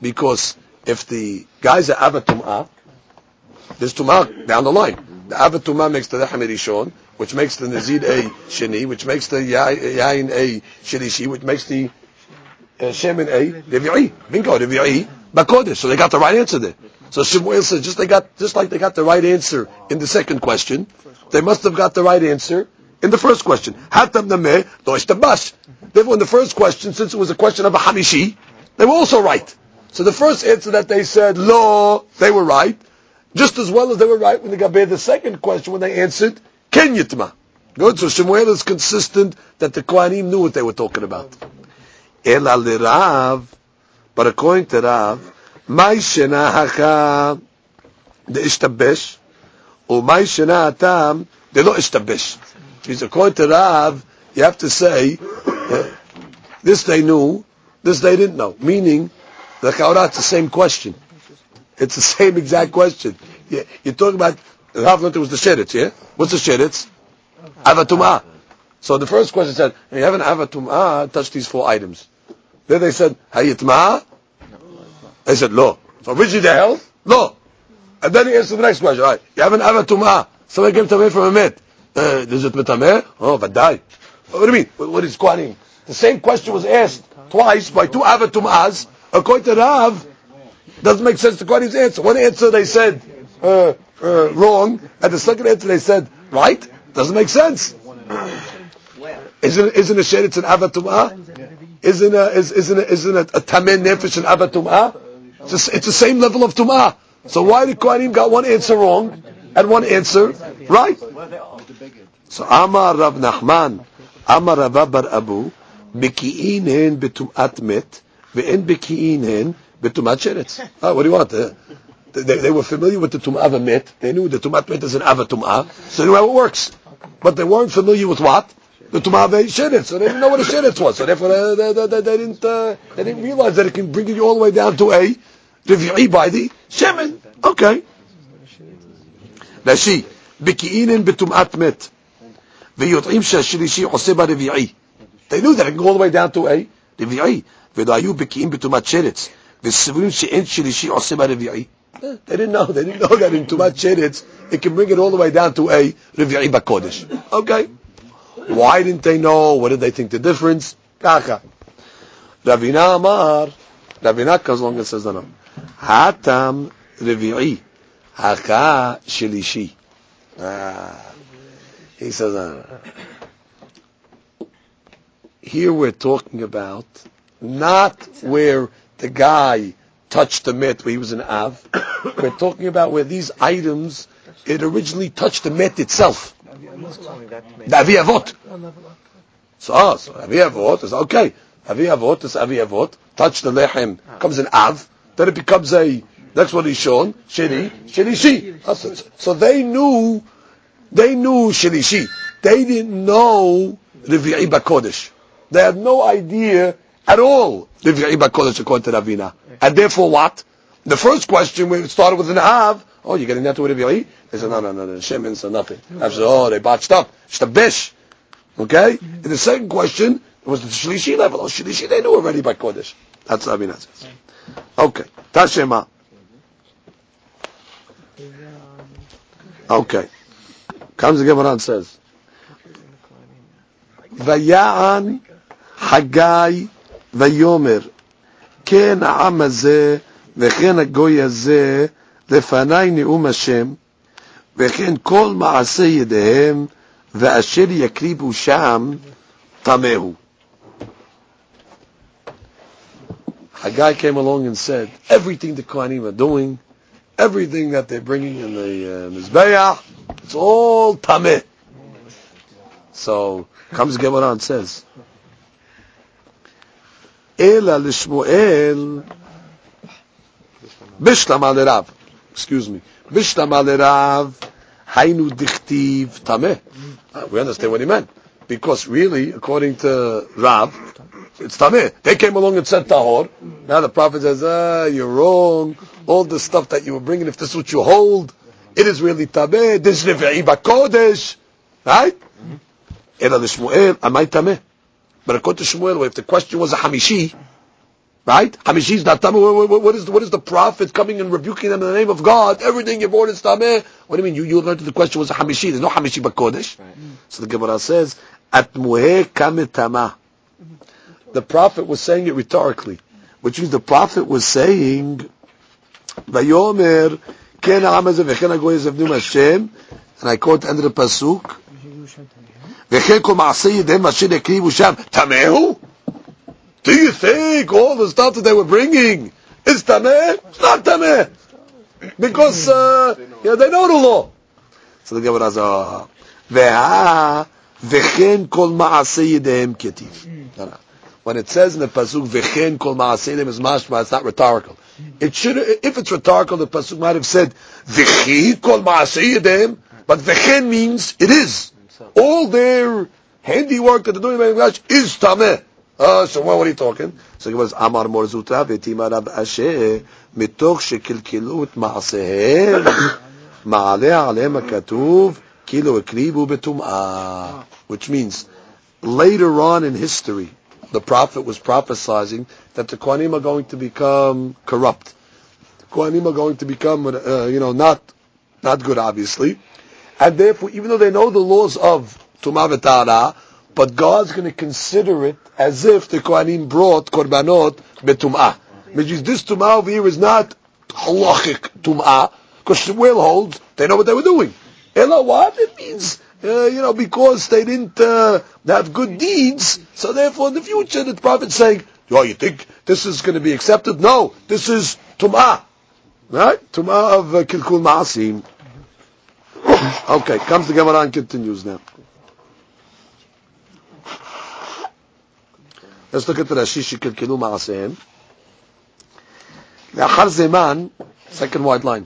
Because if the guys are avatum'ah, there's tum'ah down the line. The avatum'ah makes the lechem rishon, which makes the Nazid a Shini, which makes the Yain a Shilishi, which makes the uh, Shemin a Revi'i. Bingo, Revi'i, Bakodesh. So they got the right answer there. So Shemuel says, just, they got, just like they got the right answer in the second question, they must have got the right answer in the first question. Hatam nameh lo ishtabash. Therefore, in the first question, since it was a question of a hamishi, they were also right. So the first answer that they said, lo, they were right, just as well as they were right when they got the second question when they answered Ken Yitma. Good. So Shemuel is consistent that the Kohanim knew what they were talking about. El al Rav But according to Rav, my shena haka the ishtabesh, or my shena atam the lo ishtabesh. Because according to Rav, you have to say, uh, this they knew, this they didn't know. Meaning, the Chaura, it's the same question. It's the [LAUGHS] same exact question. Yeah, you're talking about, Rav learned was the sheretz, yeah? What's the sheretz? Avatumah. So the first question said, you have an avatumah, touch these four items. Then they said, hayitma? They said, no. So originally they held, No. And then he answered the next question, right, you have an avatumah. Somebody came to me from a mit. Uh, is it mitameh? Oh, vadai. What do you mean? What is Kohanim? The same question was asked twice by two avatumahs. According to Rav, doesn't make sense to Kohenim's answer. One answer they said uh, uh, wrong, and the second answer they said right. Doesn't make sense. Isn't isn't a shed? It's an avatuma. Isn't a isn't a, isn't a, a tamen nefesh an avatuma? It's, it's the same level of tumah. So why did Kohanim got one answer wrong and one answer right? So Amar Rav Nachman, Amar Rav Bar Abu, beki'in hen betum'at met, ve'en beki'in hen הן בטומאת שרץ. Ah, what do you want? Uh, they, they were familiar with the tum'ah met. They knew the tum'ah met is an ava tum'ah, so they knew how it works. But they weren't familiar with what? The tum'ah sheretz. So they didn't know what a sheretz was. So therefore, uh, they, they, they, they, didn't uh, they didn't realize that it can bring you all the way down to a revi'i by the shemen. Okay. רש"י, בקיאינן בטומאת מת, ויודעים שהשלישי עושה ברביעי. They knew that it can go all the way down to a רביעי, ולא היו בקיאים בטומאת שרץ, וסבורים שאין שלישי עושה ברביעי. They didn't know. They didn't know that in Tumat Sheretz, it can bring it all the way down to a Revi'i Bakodesh. Okay. Why didn't they know? What did they think the difference? Kaka. Ravina Amar, Ravina comes along and says, no, no. Hatam Revi'i, Haka Shilishi. Ah. He says, no, no. Here we're talking about not where the guy touched the met where he was an Av. [COUGHS] We're talking about where these items, it originally touched the met itself. The Avi Avot. So, ah, so Avi Avot is okay. Avi Avot is Avi Avot. Touch the lechem, comes an Av. Then it becomes a, that's what he's shown, Sheni, Shenishi. So they knew, they knew Shenishi. They didn't know Revi'i Bakodesh. They had no idea at all Revi'i Bakodesh according to Ravina. And therefore what? The first question, we started with an Av. Oh, you're getting that to a Revi'i? They said, no, no, no, the Shemin said nothing. I said, oh, they botched up. It's the Bish. Okay? Mm-hmm. And the second question was the Shlishi level. Oh, Shlishi, they knew already by Kodesh. That's what Ravina says. Okay. Tashema. Okay. Comes the Gemara and says, Vaya'an Hagai Vayomer כן העם הזה וכן הגוי הזה לפניי נאום השם וכן כל מעשה ידיהם ואשר יקריבו שם טמאו. A guy came along and said, everything the Kohanim are doing, everything that they're bringing in the uh, Mizbeach, it's all tameh. So, comes Gemara and says, אלא לשמואל בשלמה לרב, excuse me, בשלמה לרב היינו דכתיב טמא. We understand what he meant. Because really, according to Rav, it's tameh. They came along and said tahor. Now the prophet says, ah, you're wrong. All the stuff that you were bringing, if this is what you hold, it is really tameh. This is revi'i bakodesh. Right? Ela l'shmuel, amai tameh. But according to Shmuel, if the question was a Hamishi, right? Hamishi is not Tameh. What is, the, what is the prophet coming and rebuking them in the name of God? Everything you've ordered is Tameh. What do you mean? You, you learned that the question was a Hamishi. There's no Hamishi but Kodesh. Right. So the Gemara says, At muhe kametama. The prophet was saying it rhetorically, which means the prophet was saying, Vayomer, ken ha'amazah v'chen ha'goy zavnu Hashem, and I quote of the pasuk, וכן כל מעשה ידיהם אשר יקריבו שם, טמאו? Do you think all the stuff that they were bringing is tameh? It's not tameh. Because, uh, yeah, they know the law. So the Gemara says, והא וכן כל מעשה ידיהם כתיב. when it says in the pasuk v'chen kol ma'aselim is mashma, it's not rhetorical. It should, if it's rhetorical, the pasuk might have said v'chi kol ma'aselim, but v'chen means it is. All their handiwork that they're doing in Beit is tameh. Uh, so what, what are you talking? So he was Amar Mar Zutra VeTima Rav Asher mitoch shekilkilu et maasehem ma'aleh alehem ha'katuv kilo ekribu betum'ah which means later on in history the prophet was prophesying that the Kohanim are going to become corrupt. The Kohanim are going to become, uh, you know, not not good, obviously. And therefore, even though they know the laws of Tumah v'Tara, but God's going to consider it as if the Kohanim brought Korbanot betum'ah. Which is this Tumah over here is not halachic Tum'ah, because Shmuel holds they know what they were doing. Ella what? It means uh, you know, because they didn't uh, have good deeds, so therefore in the future the prophet's saying, oh, you think this is going to be accepted? No, this is Tum'ah. Right? Tum'ah of uh, Kilkul Ma'asim okay, comes the Gemara and continues now. Let's look at the Rashi שקלקלו מעשיהם. לאחר זמן, second white line,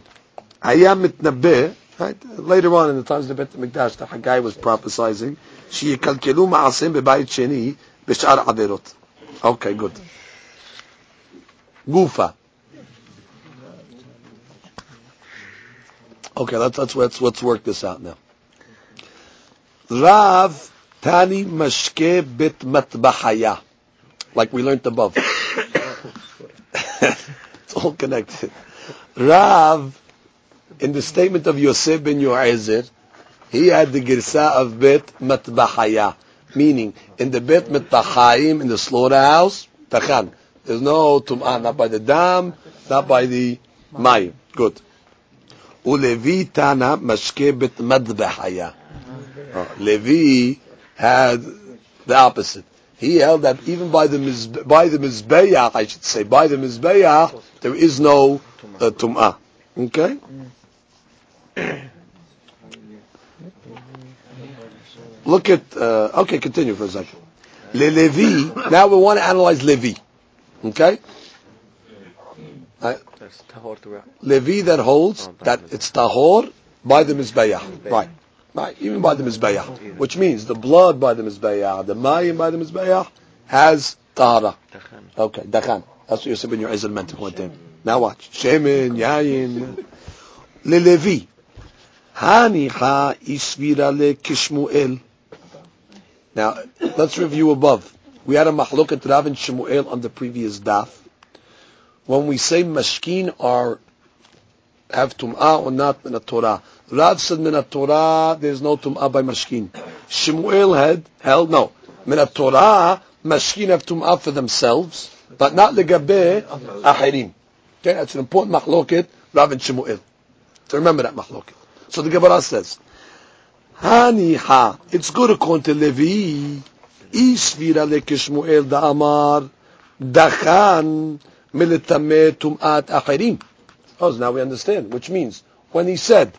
היה מתנבא Right? Later on in the times of the Bet Mikdash, the Haggai was prophesying, שיקלקלו מעשיהם בבית שני בשאר עבירות. Okay, good. Gufa. Okay, let's, let's, let's, let's work this out now. Rav Tani Mashke Bit Matbahaya. Like we learned above. [LAUGHS] it's all connected. Rav in the statement of Yosef ben Yoezer, he had the girsa of Bet Matbahaya, meaning in the Bet Matbahayim, in the slaughterhouse, Tachan. There's no tum'ah, not by the dam, not by the mayim. Good. Ulevi Tana Mashke Bet Madbahaya. Oh, Levi had the opposite. He held that even by the by the mizbeach, I should say, by the mizbeach, there is no uh, tum'ah. Okay. [COUGHS] Look at, uh, okay, continue for a second. Le Levi, now we want to analyze Levi. Okay? Right. Levi that holds oh, that it's tahor by the mizbeah. Right. Right. Even by the mizbeah. Which means the blood by the mizbeah, the mayim by the mizbeah has tahara. Okay, dachan. That's what Yosef ben Yoezer meant to point in. Now watch. Shemin, yayin. Le Levi. Hanicha isvira le kishmuel. Now, let's review above. We had a mahlokat Rav and Shemuel on the previous daf. When we say mashkin are have tum'ah or not in a Torah. Rav said min Torah there's no tum'ah by mashkin. Shemuel had held no min Torah mashkin have tum'ah for themselves, but not legabe ahirim. Okay, that's an important mahloket Rav and Shemuel. So remember that mahloket. So the Gemara says, Haniha, it's good according to Levi, Isvira lekishmuel da'amar, dachan tum'at. Oh, now we understand, which means, when he said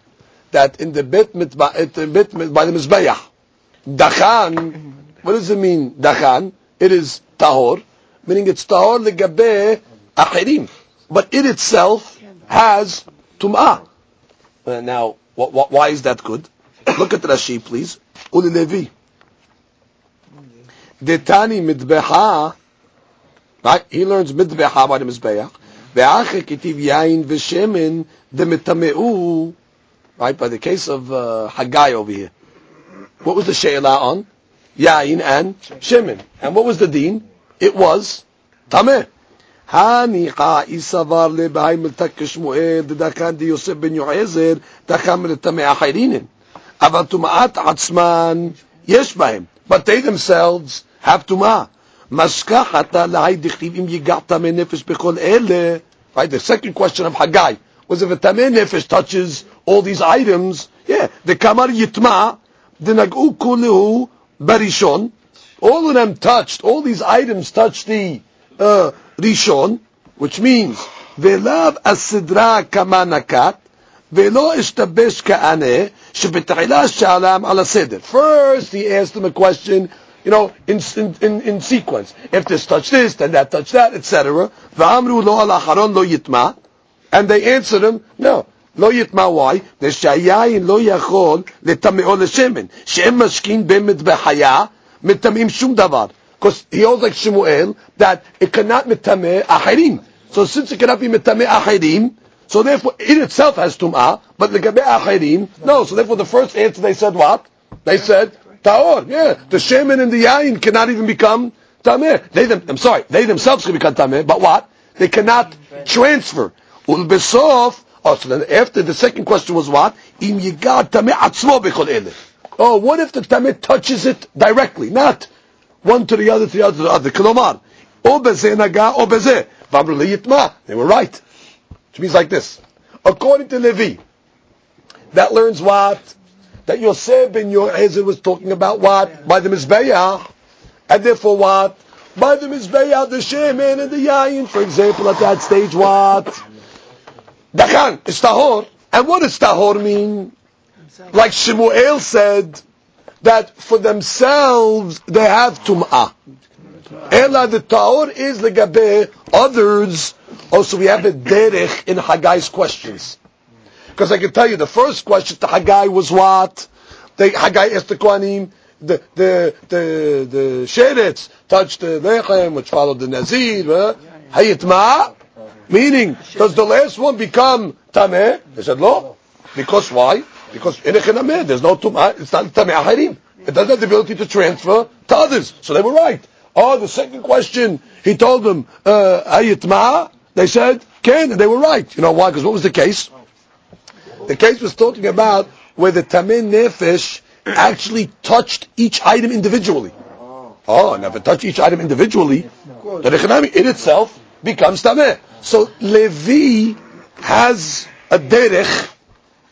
that in the bit, by the Mizbeach, dachan, what does it mean, dachan? It is tahor, meaning it's tahor legabe achirim. But it itself has tum'ah. Uh, now, what, what, why is that good? [COUGHS] Look at Rashi, please. Uli Levi. Detani midbeha. Right? He learns Midbeha by the Mizbeach. Ve'ache ketiv yain v'shemin demetame'u. Right? By the case of uh, Haggai over here. What was the she'ela on? Yain and shemin. And what was the deen? It was tameh. Haniqa isavar lebehay miltak kishmu'el didakan di Yosef ben Yoezer dakan miltameh achayrinin. Aval tuma'at atzman yesh bahim. But they themselves have tuma'at. משכחת להי דכתיב אם יגעת מנפש בכל אלה right the second question of Haggai was if a tameh nefesh touches all these items yeah the kamar yitma דנגעו כולהו barishon. all of them touched all these items touched the uh, Rishon, which means velav asidra kama nakat, velo ishtabesh ka'aneh, shebetayla shalam ala seder. First, he asked him a question, you know, in, in, in, sequence. If this touch this, then that touch that, etc. V'amru lo al lo yitma. And they answered him, no. לא יטמע וואי, ושהיין לא יכול לטמאו לשמן, שהם משקים במטבחיה, מטמאים שום דבר. Because he holds like Shemuel, that it cannot metame ahirim. So since it cannot be metame ahirim, so therefore it itself has tum'ah, but the gabe ahirim, no. So therefore the first answer they said what? They said taor. Yeah, the shaman and the yain cannot even become tameh. They them, I'm sorry, they themselves can become tameh, but what? They cannot transfer. Ulbesof. Oh, so then after the second question was what? Im yigad tameh atzmo bechol Oh, what if the tameh touches it directly? Not one to the other, to the other, to the other. Kilomar. O bezeh naga, o bezeh. They were right. Which means like this. According to Levi, that learns what? That Yosef ben Yoezer was talking about what? By the Mizbeah. And therefore what? By the Mizbeah, the Shemin and the Yayin. For example, at that stage what? Dakan, is Tahor. And what does Tahor mean? Like Shemuel said, that for themselves they have tum'ah. Ela the ta'or is the gabe others. Also, we have a derech in Haggai's questions. Because I can tell you, the first question to Haggai was what? The, Haggai asked the Kohanim, the the the the sheretz touched the lechem, which followed the nazir. Hayitma, meaning does the last one become tameh? They said no, because why? Because there's no tumah. It's not tameh ahirim. It doesn't have the ability to transfer to others. So they were right. Oh, the second question, he told them, uh, they said, Ken, and they were right. You know why? Because what was the case? The case was talking about where the Tamin Nefesh actually touched each item individually. Oh, and if it touched each item individually, the Rechanami in itself becomes Tameh. So Levi has a derech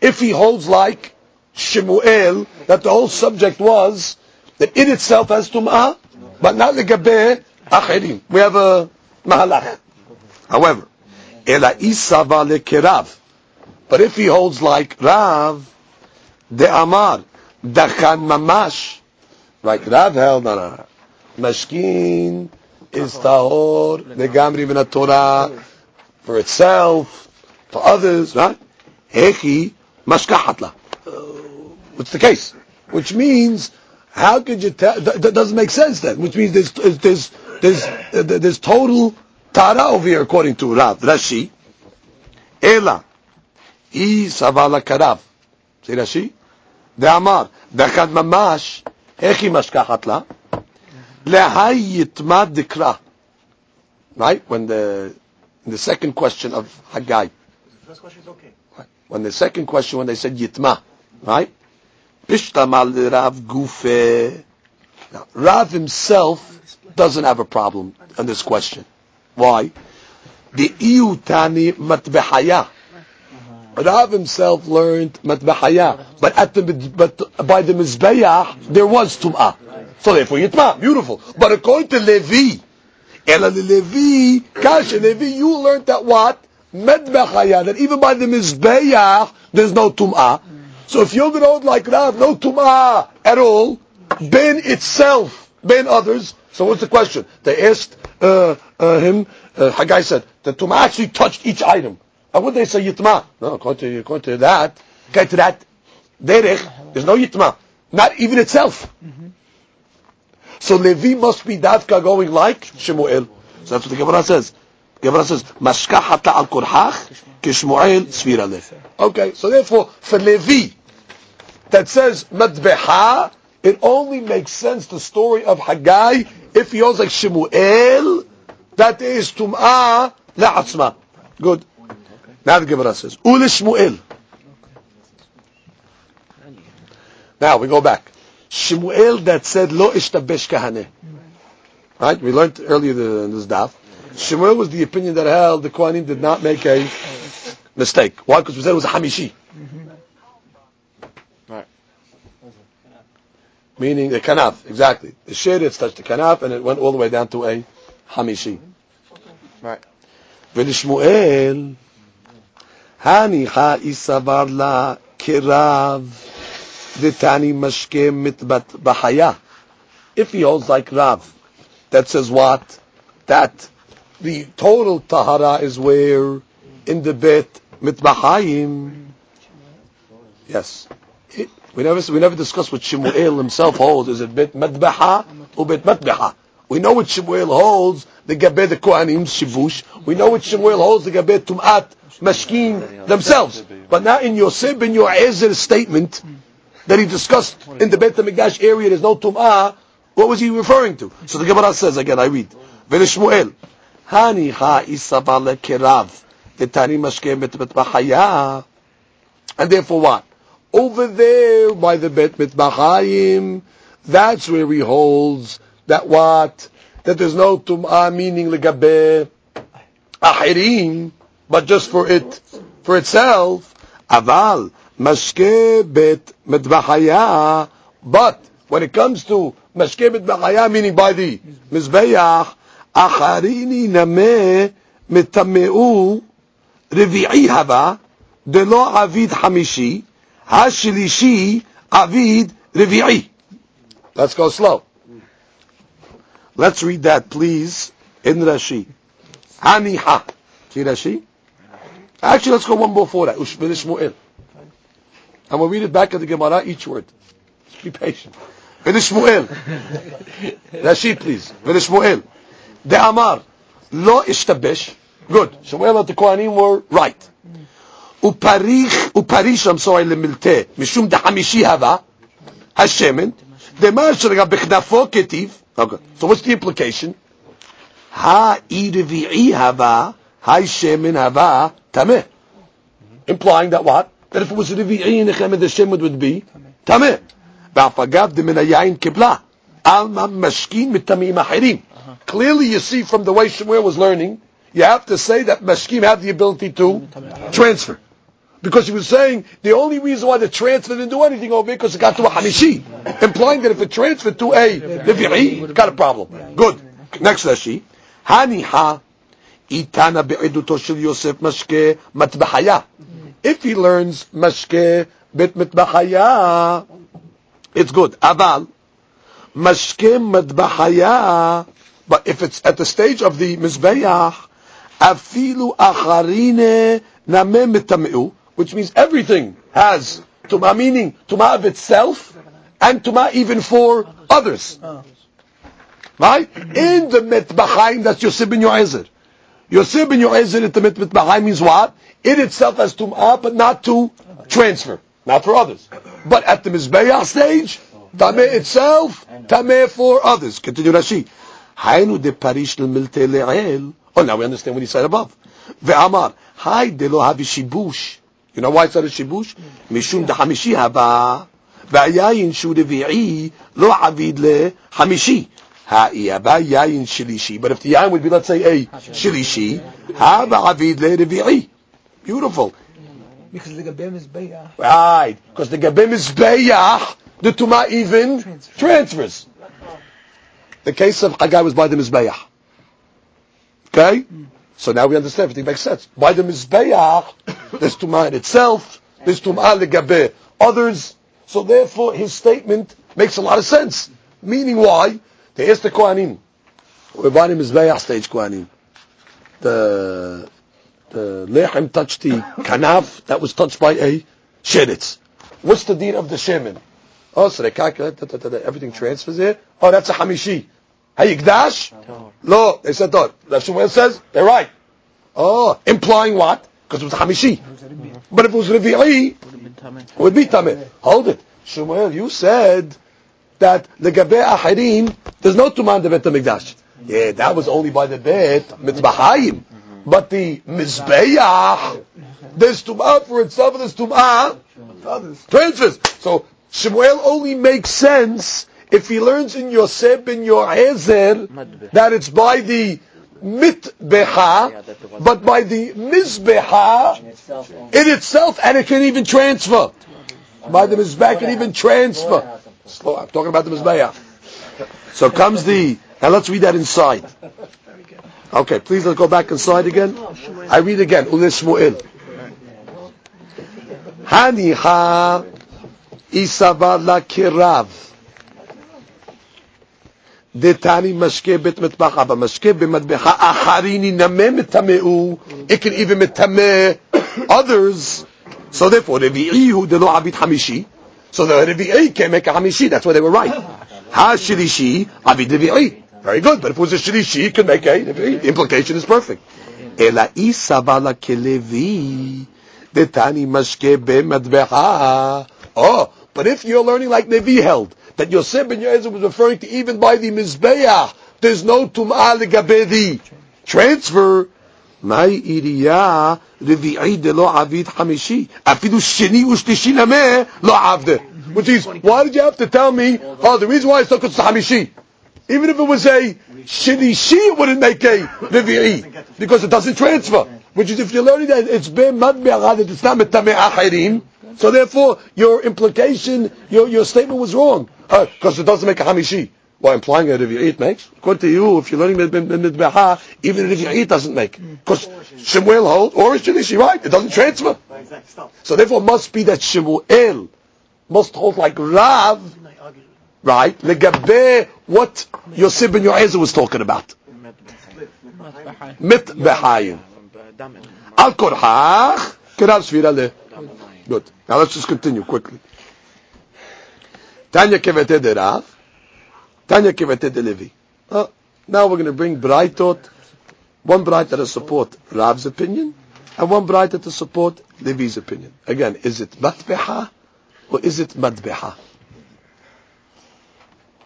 if he holds like Shemuel that the whole subject was that it itself has tum'ah, but not legabe achirim. We have a mahalach. However, ela isava lekerav. But if he holds like Rav, the Amar, Dachan Mamash, like Rav held on a Mashkin is uh-huh. Tahor, Negamri min Torah, for itself, for others, right? Hechi Mashkahatla. Oh. What's the case? Which means, how could you tell? That doesn't make sense then. Which means there's there's there's there's total tara over here according to Rav Rashi. Ela i savala karav. See Rashi? דאמר, דחד ממש, איך היא משכחת לה? להי יתמד דקרא. Right? When the, in the second question of Haggai. The first question is okay. When the second question, when they said yitma, right? Bishtamal Rav Gufe. Now, Rav himself doesn't have a problem on this question. Why? The iutani matbehaya. Rav himself learned matbehaya, but at the but by the mizbeach there was tum'ah. So therefore yitma, beautiful. But according to Levi, Ela Levi, Kasha Levi, you learned that what? Medbechaya, that even by the mizbeach there's no tum'ah. So if you're going to hold like Rav, no tum'ah at all, ben itself, ben others. So what's the question? They asked uh, uh, him, uh, Haggai said, the tum'ah actually touched each item. And would they say yitma? No, according to, according to that, according to that, derech, there's no yitma. Not even itself. Mm-hmm. So Levi must be Davka going like Shemuel. So that's what the Gemara says. The Gemara says, Mashkahata al kurhach, kishmuel svira Okay, so therefore, for Levi, that says Madbeha, it only makes sense, the story of Haggai, if he owns like Shemuel, that is Tum'ah la'atzma. Good. Now the Gemara says, Uli Shmuel. Now we go back. Shmuel that said, Lo ishtabesh kahane. Right? We learned earlier in this daf. Shmuel was the opinion that held the Kohanim did not make a mistake. Why? Because we said it was a Hamishi. Right. Meaning the kanaf, exactly. The sheretz touched the kanaf and it went all the way down to a hamishi. Right. Shmuel הניחה איסבר לה כרב דתני משקה מתבת בחיה. If he holds like Rav, that says what? That the total tahara is where in the bet mitbahayim. Yes. It, we never we never discussed what Shemuel himself holds. Is it bet madbaha or bet matbaha? We know what Shemuel holds the gabe the kohanim shivush. We know what Shemuel holds the gabe tumat mashkin themselves. But not in Yosef ben Yoezer's statement that he discussed in the Bet HaMikdash area, there's no tum'ah. What was he referring to? So the Gemara says again, I read, Shmuel, Hani ha isabale kerav, tani mashke bet bet And therefore what? Over there by the Bet Mitbachayim, that's where he holds that what? That there's no tum'ah meaning legabe ahirim, but just for it, for itself. Aval, mashke bet but when it comes to mashke bet meaning by the mizbeach, acharini name metameu revi'i hava, delo avid hamishi, hashilishi avid revi'i. Let's go slow. Let's read that, please, in Rashi. Haniha. See Rashi? Actually, let's go one before that. Ushvil Shmuel. And we'll read it back at the Gemara, each word. Just be patient. Shmuel. [LAUGHS] Rashi, please. Shmuel. The Amar. Lo ishtabesh. Good. Shmuel and the Kohanim were right. I'm sorry, lemilte. Mishum de hamishi hava. Hashemen. Demar shraga bechnafo ketiv. Okay. So what's the implication? Ha irivi'i hava. Hai shemen hava. Tameh. Implying that what? That if it was Rivi'i in the Chemed, the Shemed would be Tameh. Ba'fagav de min kibla. Alma mashkin mitamim ahirim. Clearly you see from the way Shemuel was learning, you have to say that mashkim have the ability to transfer. Because he was saying the only reason why the transfer didn't do anything over because it got to a hamishi, implying that if it transferred to a Rivi'i, it got a problem. Good. Next Rashi. Haniha itana be'eduto shel Yosef mashke matbahaya. If he learns mashke bit matbahaya, it's good. Aval mashke matbahaya, but if it's at the stage of the mizbeach, afilu acharine name mitameu, which means everything has tuma meaning tuma of itself and tuma even for others. Right? In the mitbachayim, that's Yosef ben Yoezer. Yosef ben Yoezer at the mitbachayim means what? It itself has tum'ah, but not to transfer, not for others. But at the mizbeach stage, tameh itself, tameh for others. Continue Rashi. Hainu de parish milte le'el. Oh, now we understand what he said above. Ve'amar, hay de lo havi shibush. You know why it said a shibush? Mishum de hamishi haba. והיין שהוא רביעי לא עביד לחמישי. ha'iyaba yayin shilishi. But if the yayin would be, let's say, a shilishi, ha'ba avid le Beautiful. Because the gabem is bayah. Right. Because the gabem is bayah, the tuma even transfers. transfers. The case of Hagai was by the Mizbeach. Okay? Mm. So now we understand everything makes sense. By the Mizbeach, [COUGHS] there's Tumah in itself, there's Tumah legabe others. So therefore, his statement makes a lot of sense. Meaning why? They asked the Kohanim. We're the Mizbeach stage Kohanim. The, the Lechem touched the Kanaf that was touched by a Sheretz. What's the deed of the Shemin? Oh, so they calculate, everything transfers here. Oh, that's a Hamishi. Hayikdash? No, they said Tor. Rav Shmuel says, they're right. Oh, implying what? Because it was Hamishi. But if it was Revi'i, it would be Tameh. Hold it. Shmuel, you said that the Gabe Ahirim, there's no Tumah in the Bet HaMikdash. Yeah, that was only by the Bet Mitzbahayim. But the Mizbeach, there's Tumah for itself, and there's Tumah transfers. So Shmuel only makes sense if he learns in Yosef ben Yoezer that it's by the mitbeha, but by the mizbeha in itself, and it can even transfer. By the mizbeha, can even transfer. Slow, I'm talking about the mizbeha. So comes the, now let's read that inside. Okay, please let's go back inside again. I read again. Ule Shmuel. Haniha isavar la kirav. Detani mashke bet mitbacha, but mashke b'matbecha acharini nameh mitameu. It can even mitameh others. So therefore, Revi'i hu de lo abit hamishi. So the Revi'i can make a hamishi. That's why they were right. Ha shirishi abit Revi'i. Very good. But if it was a shirishi, it could make a Revi'i. Implication is perfect. Ela isabala kelevi. Detani mashke b'matbecha. Oh, but if you're learning like Nevi held, that Yosef ben Yoezer was referring to even by the Mizbeach, there's no Tum'ah legabe the transfer. De lo avid hamishi. Afidu sheni ushlishi nameh lo avde. Which is, why did you have to tell me, oh, the reason why it's not hamishi. Even if it was a shenishi, it wouldn't make a revi'i. Because it doesn't transfer. Which is, if you're learning that it's be mad that it's not metameh achirim, so therefore, your implication, your, your statement was wrong. Oh, because it doesn't make a hamishi. Why implying that if you eat makes? According to you, if you're learning midbeha, even if you eat doesn't make. Because Shemuel holds, or is Shilishi, right? It doesn't transfer. So therefore it must be that Shemuel must hold like Rav, right? Legabe, what Yosef ben Yoezer was talking about. Mitbehayim. Al svira Good. Now let's just continue quickly. Tanya kevete de Rav, Tanya kevete de Levi. Oh, now we're going to bring Braitot, one Braita to support Rav's opinion, and one Braita to support Levi's opinion. Again, is it Matbeha or is it Madbeha?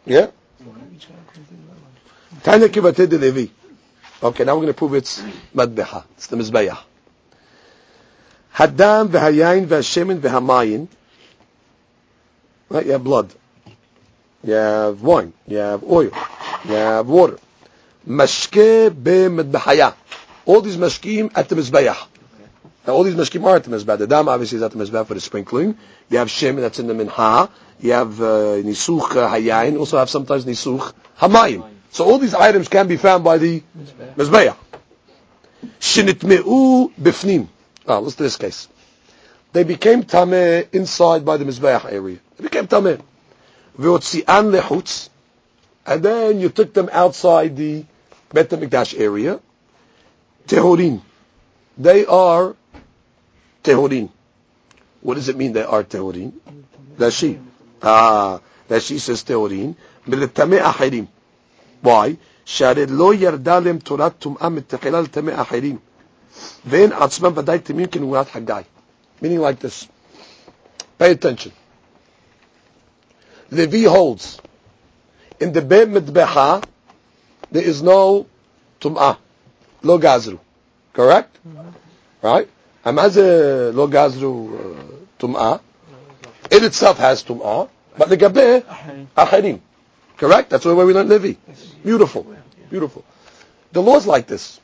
Yeah? Tanya kevete de Levi. Okay, now we're going to prove it's Madbeha. It's the Mizbeah. Haddam v'hayayin v'hashemen v'hamayin. Right, you have blood. You have wine. You have oil. You have water. Mashke b'medbahaya. All these mashkim at the mizbeach. Now all these mashkim are at the mizbeach. The dam obviously is at the mizbeach for the sprinkling. You have shem that's in the minha. You have uh, nisuch uh, hayayin. Also have sometimes nisuch hamayim. So all these items can be found by the mizbeach. Shinitme'u bifnim. Ah, let's do this case They became tameh inside by the mizbeach area. They became tameh. V'otzi'an lechutz, and then you took them outside the Bet HaMikdash area. Tehorin. They are tehorin. What does it mean they are tehorin? Rashi. Ah, Rashi says tehorin. מלטמא אחרים. Why? שהרי לא ירדה להם תורת טומאה מתחילה לטמא אחרים. ואין עצמם ודאי תמים כנבואת חגי. Meaning like this. Pay attention. Levi holds. In the Be Midbeha, there is no Tum'ah. Lo Gazru. Correct? Mm-hmm. Right? Amaze Lo Gazru uh, Tum'ah. It itself has Tum'ah. But the Gabe, Achirim. Correct? That's where we learn Levi. Beautiful. Beautiful. The law's like this.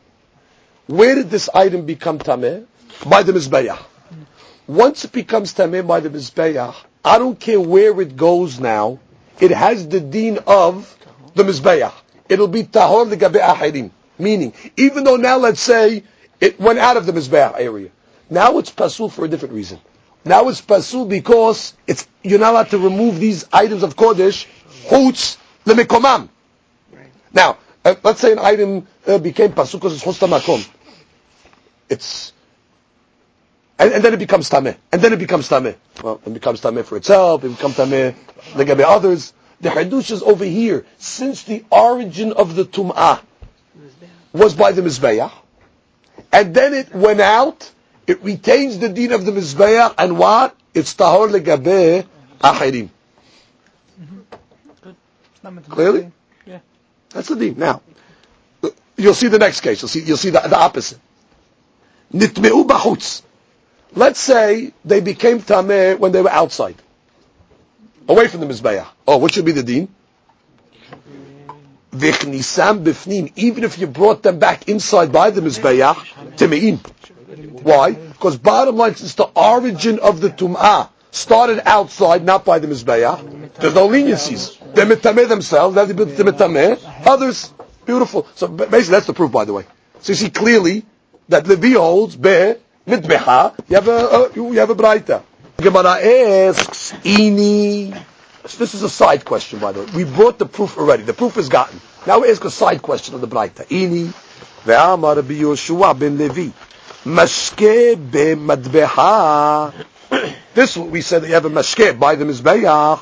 Where did this item become tameh? By the mizbeach. Once it becomes tameh by the mizbeach, I don't care where it goes now. It has the deen of the mizbeach. It'll be tahor legabe ahirim. Meaning, even though now let's say it went out of the mizbeach area, now it's pasul for a different reason. Now it's pasul because it's you're not allowed to remove these items of kodesh, hutz lemekomam. Now, uh, let's say an item uh, became pasul because it's hosta makom. It's and, and, then it becomes tameh, and then it becomes tameh. Well, it becomes tameh for itself. It becomes tameh legabe others. The hadush is over here since the origin of the tum'ah was by the mizbeach, and then it went out. It retains the deed of the mizbeach, and what? It's tahor legabe ahirim. Clearly, yeah, that's the deed. Now, you'll see the next case. You'll see. You'll see the, the opposite. Nitmeu b'chutz. Let's say they became tameh when they were outside, away from the mizbeach. Oh, what should be the deen? Vichnisam bifnim. Even if you brought them back inside by the mizbeach, temeim. Why? Because bottom line, it's the origin of the tum'ah started outside, not by the mizbeach. There's no leniencies. They're mitameh themselves. They have mitameh. Others, beautiful. So basically, that's the proof, by the way. So you see clearly that Levi holds be mitbeha. You have a uh, you have a braita. Gemara asks, "Ini So this is a side question, by the way. We brought the proof already. The proof is gotten. Now we ask a side question of the Braita. Ini Rabbi Yoshua ben Levi. Mashke be'madbeha. This we said that you have a mashke by the mizbeach.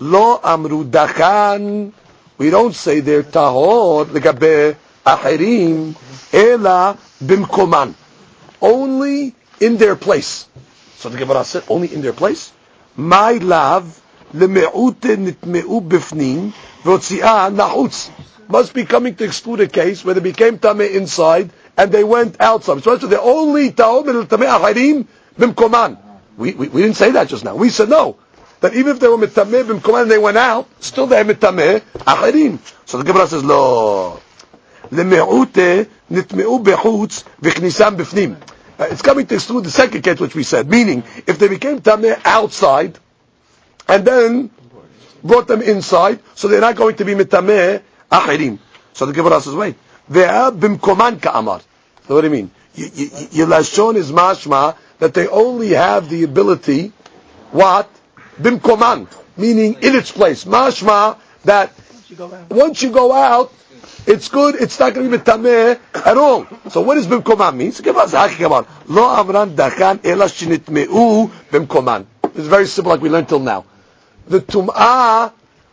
Lo amru dakan. We don't say they're tahor legabe ahirim ela bimkoman Only in their place. So the Gemara said only in their place. My love למיעוט נטמעו בפנים והוציאה נחוץ. Must be coming to exclude a case where they became tameh inside and they went outside. So they're only ta'om el tameh acharim bimkoman. We, we, we didn't say that just now. We said no. That even if they were mitameh bimkoman and they went out, still they're mitameh acharim. So the Gemara says, no. למיעוט נטמעו בחוץ וכניסם בפנים. Uh, it's coming to exclude the second case which we said. Meaning, if they became tameh outside, and then brought them inside, so they're not going to be mitameh achirim. So the Gemara says, wait, ve'ah bimkoman ka'amar. So what do you mean? Your lashon is mashma that they only have the ability, what? Bimkoman, meaning in its place. Mashma that once you go out, it's good, it's not going to be mitameh at all. So what does bimkoman mean? So Lo amran dakan ela shinitmeu bimkoman. It's very simple like we learned till now the tum'ah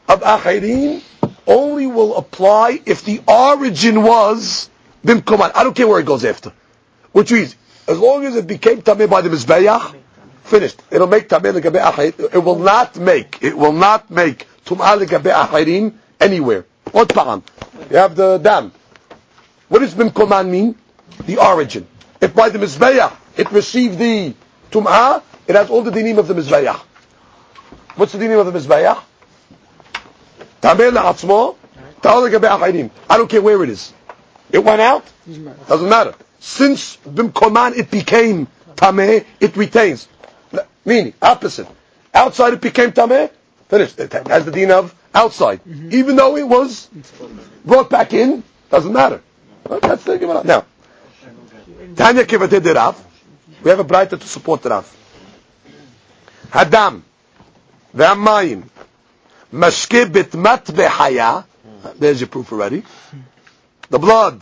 of achirim only will apply if the origin was bimkoman. I don't care where it goes after. Which means, as long as it became tameh by the mizbeach, finished. It'll make tameh legabe achirim. It will not make, it will not make tum'ah legabe achirim anywhere. You have the dam. What does bimkoman mean? The origin. If by the mizbeach it received the tum'ah, it has all the dinim of the mizbeach. What's the meaning of the Mizbeach? Tameh la'atzmo, ta'al legabe I don't care where it is. It went out, doesn't matter. Since bimkoman it became tameh, it retains. Meaning, opposite. Outside it became tameh, finished. It has the deen of outside, mm-hmm. even though it was brought back in, doesn't matter. Well, that's the Gemara. Now, Tanya Kivatid Rav. We have a braita to support Rav. Hadam, והמים, משקה bitmat בחיה, there's your proof already, the blood,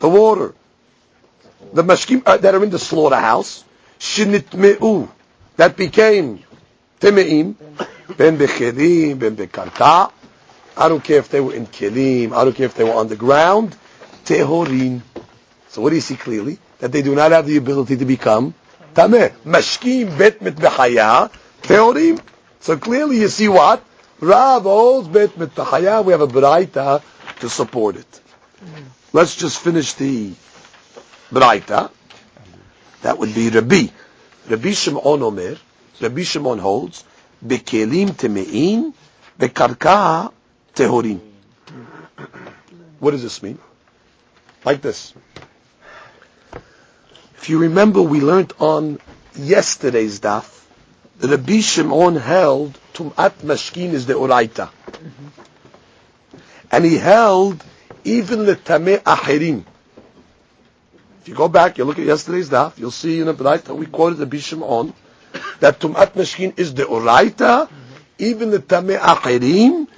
the water, the mashkim uh, that are in the slaughterhouse, shinitmeu, that became temeim, ben becherim, ben bekarka, I don't care if they were in kelim, I don't care if they were on the ground, tehorin. So what do you see clearly? That they do not have the ability to become tameh. Mashkim bet mit bechaya, tehorim. So clearly you see what? Rav holds bet mitachaya. We have a braita to support it. Let's just finish the braita. That would be Rabbi. Rabbi Shimon Omer. Rabbi Shimon holds bekelim temein bekarka tehorin. What does this mean? Like this. If you remember, we learned on yesterday's daf the Rabbi Shimon held Tum'at Mashkin is the Uraita. And he held even the Tameh Ahirim. If you go back, you look at yesterday's daf, you'll see in the Uraita, we quoted the Shimon, that Tum'at Mashkin is the Uraita, even the Tameh Ahirim,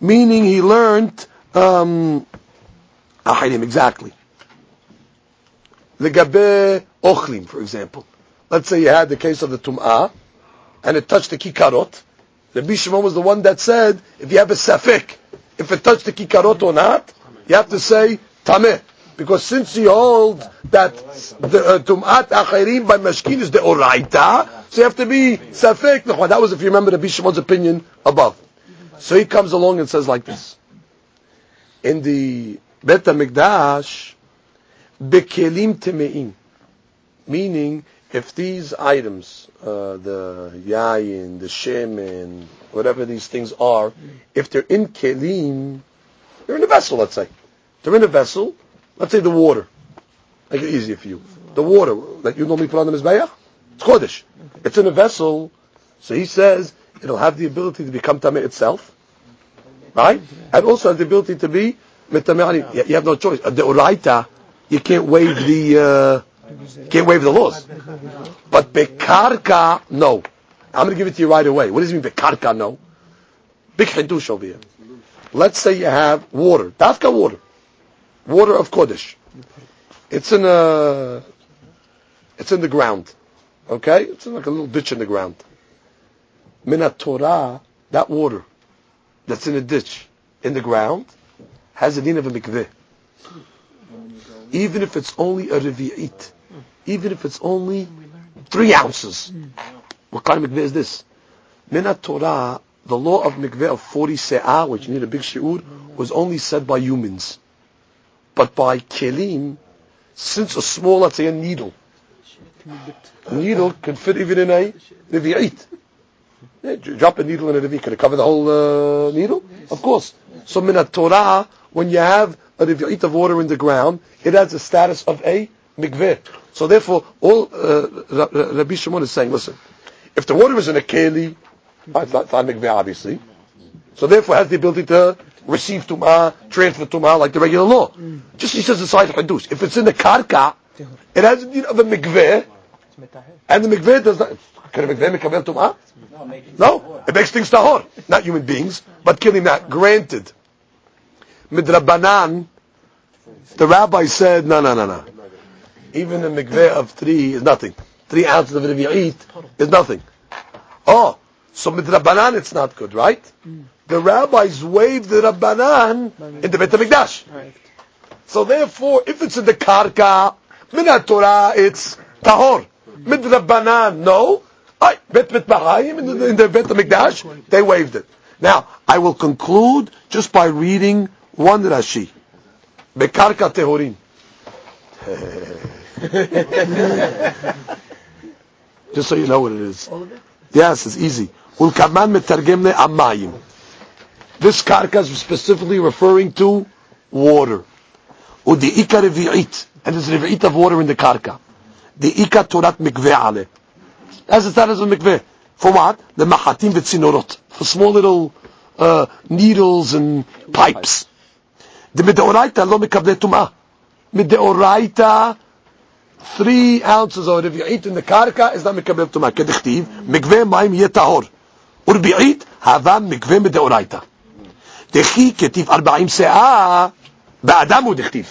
meaning he learned um, Ahirim, exactly. The Gabe Ochlim, for example. Let's say you had the case of the Tum'ah, and it touched the kikarot, The Shimon was the one that said, if you have a safek, if it touched the kikarot or not, you have to say tameh. Because since he holds that the uh, tum'at achirim by mashkin is the oraita, so you have to be safek. That was if you remember the Shimon's opinion above. So he comes along and says like this. In the Bet HaMikdash, bekelim teme'im, meaning if these items, uh, the yayin, the shemen, whatever these things are, if they're in kelim, they're in a vessel, let's say. They're in a vessel, let's say the water. Make it easier for you. The water that you normally put on the mizbeach, it's kodesh. It's in a vessel, so he says it'll have the ability to become tameh itself, right? And also has the ability to be mitameh. You have no choice. The uraita, you can't waive the. Uh, can't waive the laws. But bekarka, no. I'm going to give it to you right away. What does it mean bekarka, no? Big Hidush over here. Let's say you have water. Dafka water. Water of Kodesh. It's in a, it's in the ground. Okay? It's in like a little ditch in the ground. Minat Torah, that water that's in a ditch in the ground has a din of a mikveh. Even if it's only a revi'it. Even if it's only three ounces. What kind of mikveh is this? Minat Torah, the law of mikveh of 40 se'ah, which you need a big shi'ur, was only said by humans. But by kelim, since a small, let's say a needle, needle can fit even in a revi'it. Yeah, drop a needle in a revi, can it cover the whole uh, needle? Of course. So minat Torah, when you have a revi'it of water in the ground, it has the status of a mikveh. So therefore, all uh, Rabbi Shimon is saying, listen, if the water is in a keli, it's not, it's not mikveh, obviously. So therefore, it has the ability to receive tumah, transfer tumah, like the regular law. Just he says the side hadush. If it's in the karka, it has the need of a mikveh, and the mikveh does not. Can a mikveh mikveh tumah? No, it makes things tahor, not human beings, but killing that. Granted, midrabanan, the rabbi said, no, no, no, no. Even a mikveh of three is nothing. Three ounces of revi'it is nothing. Oh, so midrabanan it's not good, right? The rabbis waived the rabbanan in the Beit HaMikdash. So therefore, if it's in the karka, minat Torah, it's tahor. Midrabanan, no. I, Bet Bahayim in the, in the Bet HaMikdash, they waived it. Now, I will conclude just by reading one Rashi. Bekarka Tehorim. [LAUGHS] just so you know what it is. Yes, it's easy. Ulkaman metargem amayim. This karka is specifically referring to water. Udi ika revi'it. And there's revi'it of water in the karka. Ika torat mikveh ale. That's the status of mikveh. For what? Mahatim v'tzinorot. For small little uh, needles and pipes. Mideoraita lo mikavle tum'ah. Mideoraita, three ounces you eat in the karka is not mikavle tum'ah. כדכתיב, מקווה מים יהיה טהור. ורביעית, הווה מקווה מדאורייתא. דכי כתיב ארבעים שאה, באדם הוא דכתיב.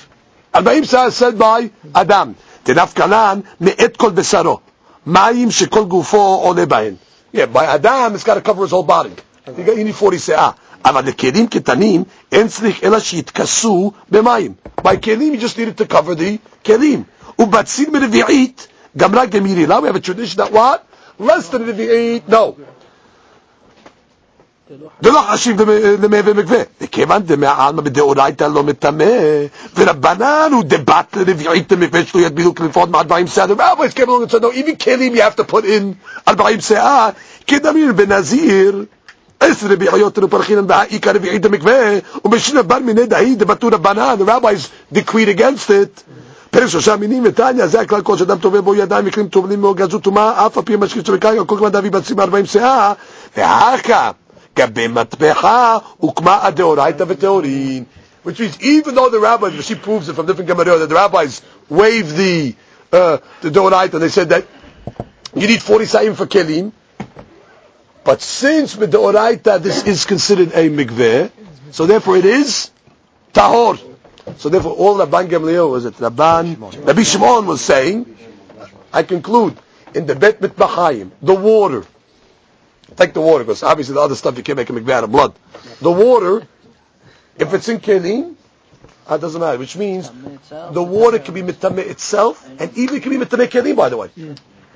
ארבעים שאה said by אדם. דנפקנן מאת כל בשרו. מים שכל גופו עולה בהן. Yeah, by אדם it's got to cover his whole body. You, got, you need 40 שאה. אבל לכלים קטנים אין צריך אלא שיתכסו במים. By כלים you just needed to cover the כלים. ובציל מרביעית גמרה גמירי. Now we have a tradition that what? Less than רביעית, no. זה לא חשיב למי ומקווה. וכיוון דמעלמא בדאורייתא לא מטמא, ורבנן הוא דבת לרביעית למקווה שלא ידבילו לפחות מארבעים came along and said, no, even כלים you put in ארבעים שאה, כדמיר בנזיר, עשר רביעיות לפרחינן בהאיכא רביעית למקווה, ומשנה בר מיני דהי דבתו רבנן, rabbis decreed against it. פרק שלושה מינים ותניא, זה הכלל כל שאדם טובל בו ידיים מקרים טובלים מאור גזו טומאה, אף על פי משקיף שבקרקע, כל כמה דבי בצים ארבעים שאה, והאחא גבי מטבחה הוקמה הדאורייתא וטהורין. Which means even though the rabbis, she proves it from different Gemara, that the rabbis waived the uh, the Doraita, they said that you need 40 sa'im for kelim, but since with the Oraita this is considered a mikveh, so therefore it is tahor. So therefore all Rabban Gamliel was it Rabban, Rabbi Shimon was saying, I conclude, in the Bet Mitbachayim, the water, take the water, because obviously the other stuff you can't make a mikveh out of blood. The water, if it's in kelim, it uh, doesn't matter, which means the water can be mitameh itself, and even it can be mitameh kelim, by the way.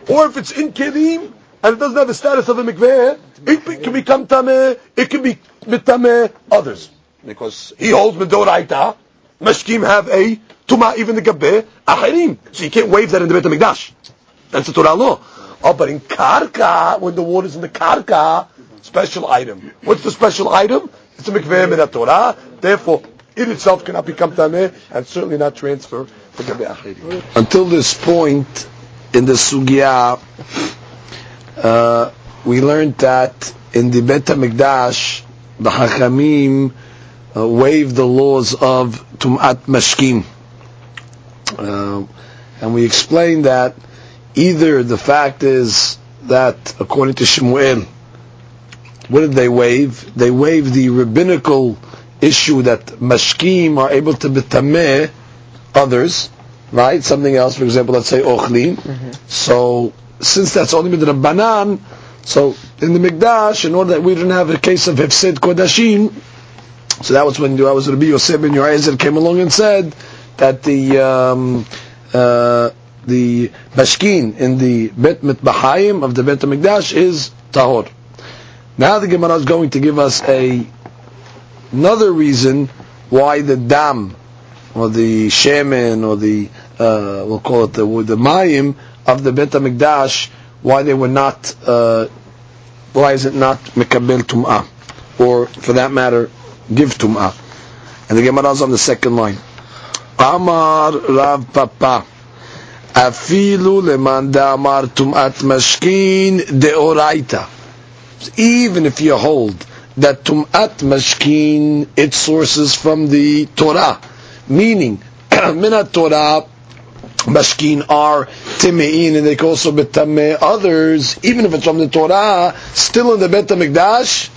Or if it's in kelim, and it doesn't have the status of a mikveh, it can become tameh, it can be mitameh others. Because he holds medoraita, mashkim have a tuma, even the gabbeh, ahirim. So you can't waive that in the Beit HaMikdash. That's the Torah law. Oh, but in karka, when the water's in the karka, special item. What's the special item? It's a mikveh min Torah. Therefore, it itself cannot become tameh, and certainly not transfer to. Until this point in the sugya, uh, we learned that in the Bet HaMikdash, the Hachamim uh, waived the laws of Tum'at Mashkim. Uh, and we explained that either the fact is that, according to Shemuel, what did they waive? They waived the rabbinical issue that mashkim are able to betameh others, right? Something else, for example, let's say ochlim. Mm-hmm. So since that's only with the banan, so in the mikdash, in order that we didn't have a case of hefsed kodashim, so that was when I was Rabbi Yosef ben Yoezer came along and said that the um, uh, the bashkin in the bet mitbahayim of the bet mikdash is tahor. Now the Gemara is going to give us a another reason why the dam or the shemen or the uh, we'll call it the the mayim of the Bet Hamikdash, why they were not, uh, why is it not mekabel tum'ah, or for that matter, give tum'ah. And the Gemara is on the second line. Amar Rav Papa. Afilu leman amar tum'at mashkin deoraita. Even if you hold that tum'at mashkin, it sources from the Torah, meaning [CLEARS THROAT] minat Torah, mashkin are timein, and they can also betame others, even if it's from the Torah, still in the Bet HaMikdash,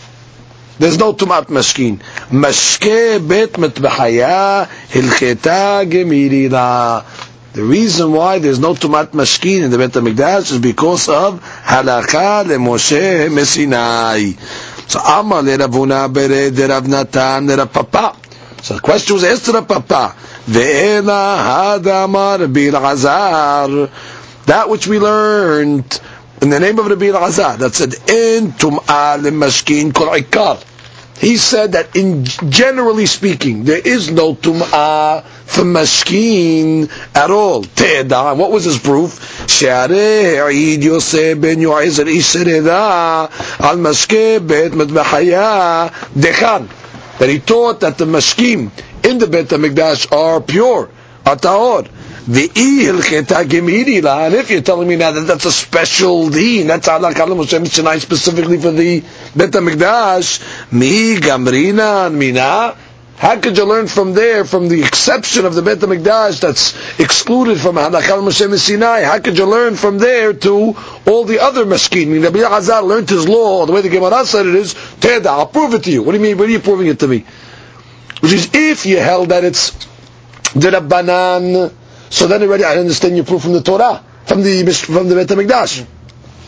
there's no tumat mashkin. Mashke bet mitbahaya hilcheta gemirira. The reason why there's no tumat mashkin in the Bet HaMikdash is because of halakha le Moshe Messinai. So Amar le Rav Huna bere de Rav Natan Rav Papa. So the question was asked to Rav Papa. Ve'ela hadamar bil That which we learned in the name of Rabbi Elazar that said in tum'ah lemashkin kol ikar. He said that in generally speaking, there is no tum'ah for mashkin at all. Te'eda. What was his proof? She'areh Eid Yosef ben Yoezer Isereda al mashke bet medbahaya dechan. That he taught that the mashkim in the Bet HaMikdash are pure, are tahor. And if you're telling me now that that's a special deen, that's Allah Kalam Hashem Sinai specifically for the Bet HaMikdash, mi gamrina mina, how could you learn from there, from the exception of the Bet HaMikdash that's excluded from Halakal Moshe Sinai? How could you learn from there to all the other maskin? I mean, Rabbi Elazar learned his law, the way the Gemara said it is, Teda, I'll prove it to you. What do you mean, what are you proving it to me? Which is, if you held that it's the Rabbanan, so then already I understand your proof from the Torah, from the from the Bet HaMikdash.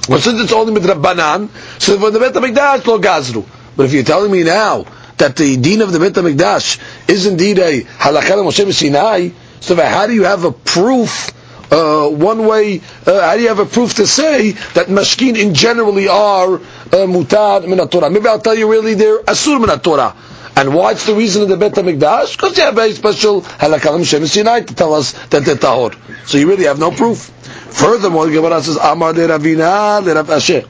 Well, since it's only with Rabbanan, so for the Bet HaMikdash, lo gazru. But if you're telling me now that the deen of the Bet HaMikdash is indeed a halakha Moshe Sinai, so how do you have a proof, uh, one way, uh, how do you have a proof to say that mashkin in generally are uh, mutar min Torah? Maybe I'll tell you really they're asur min Torah. And what's the reason of the Bet HaMikdash? Because you have a special halakha Shem Sinai to tell us that they're tahor. So you really have no proof. Furthermore, the Gemara says, Amar de Ravina le Rav Ashi.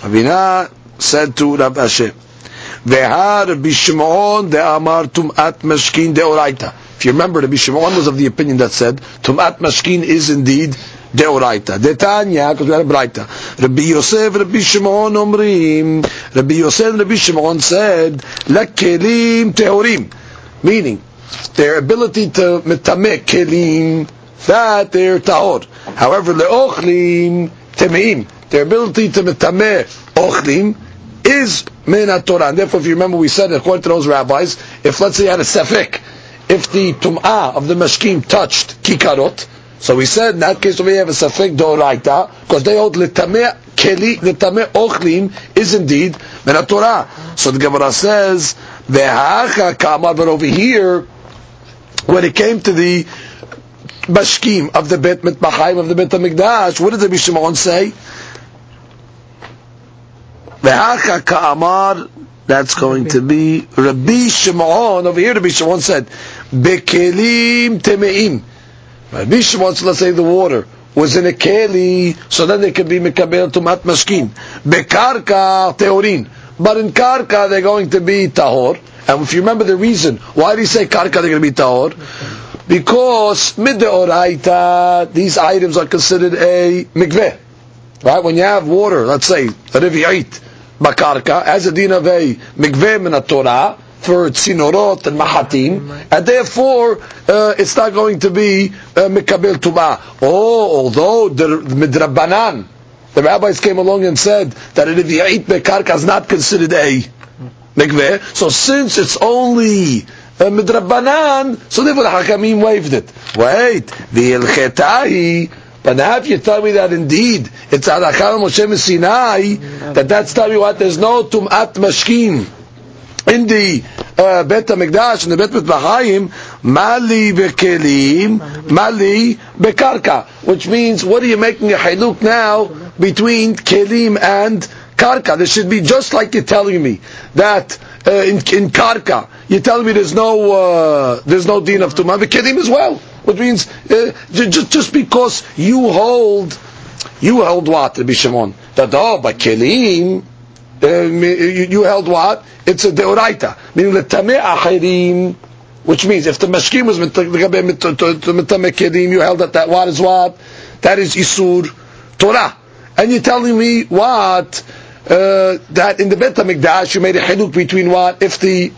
Ravina said to Rav Ashi, Vehar Bishimon de Amar Tum'at Mashkin de Oraita. If you remember, the Bishimon was of the opinion that said, Tum'at Mashkin is indeed deoraita. Detanya, because we had a braita. Rabbi Yosef, Rabbi Shimon omrim. Rabbi Yosef Rabbi Shimon said, lekelim teorim. Meaning, their ability to metamek kelim, that they're taor. However, leochlim temeim. Their ability to metameh ochlim is min Torah. And therefore, if you remember, we said, according to those rabbis, if let's say you had a sefek, if the tum'ah of the mashkim touched kikarot, so we said in that case we have a safek doraita because they hold letameh keli letameh ochlim is indeed min Torah. So the Gemara says ve'hacha kamar, but over here when it came to the bashkim of the bet mitmachayim of the bet hamikdash, what did the Bishimon say? Ve'hacha kamar. That's going to be Rabbi Shimon. Over here, Rabbi Shimon said, "Bekelim temeim." Rabbi wants, let's say, the water was in a keli, so then they could be mekabel tumat mashkin. Bekarka teorin. But in karka, they're going to be tahor. And if you remember the reason, why did he say karka they're going to be tahor? Because mideoraita, these items are considered a mikveh. Right? When you have water, let's say, a riviyait, bakarka, as a din of a mikveh min Torah, for tzinorot and mahatim, and therefore uh, it's not going to be uh, mikabel uh, tuma. Oh, although the midrabanan the rabbis came along and said that if you eat bekarka is not considered a mikveh. So since it's only midrabanan, so therefore the hakamim waived it. Wait, the ilchetahi. But now if you tell me that indeed it's alachal Moshe Sinai, that that's telling me what there's no tumat mashkin in the uh, Bet HaMikdash, in the Bet Mitbachayim, Mali bekelim, Mali bekarka, which means what are you making a haluk now between kelim and karka? There should be just like you're telling me that uh, in, in karka, you're telling me there's no uh, there's no din of tumah bekelim as well, which means uh, just just because you hold you held what Rabbi Shimon that oh but kelim uh, you, you held what? It's a deoraita, meaning the tameh achirim, which means if the mashkim was mitame kedim, you held that that what is what? That is isur Torah, and you're telling me what? Uh, that in the Bet HaMikdash you made a haluk between what? If the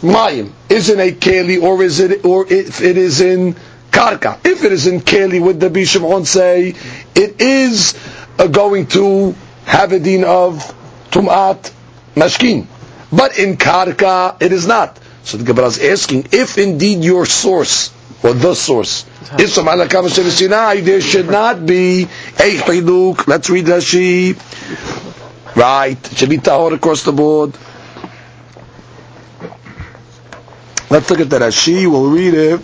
mayim is in a keli or is it or if it is in karka. If it is in keli, would the Bishimon say it is uh, going to have a din of tumat mashkin. But in karka, it is not. So the Gemara is asking, if indeed your source, or the source, is from Alakam Sinai, there should not be a chiluk. Let's read Rashi. Right. It should be tahor across the board. Let's look at the Rashi. We'll read it.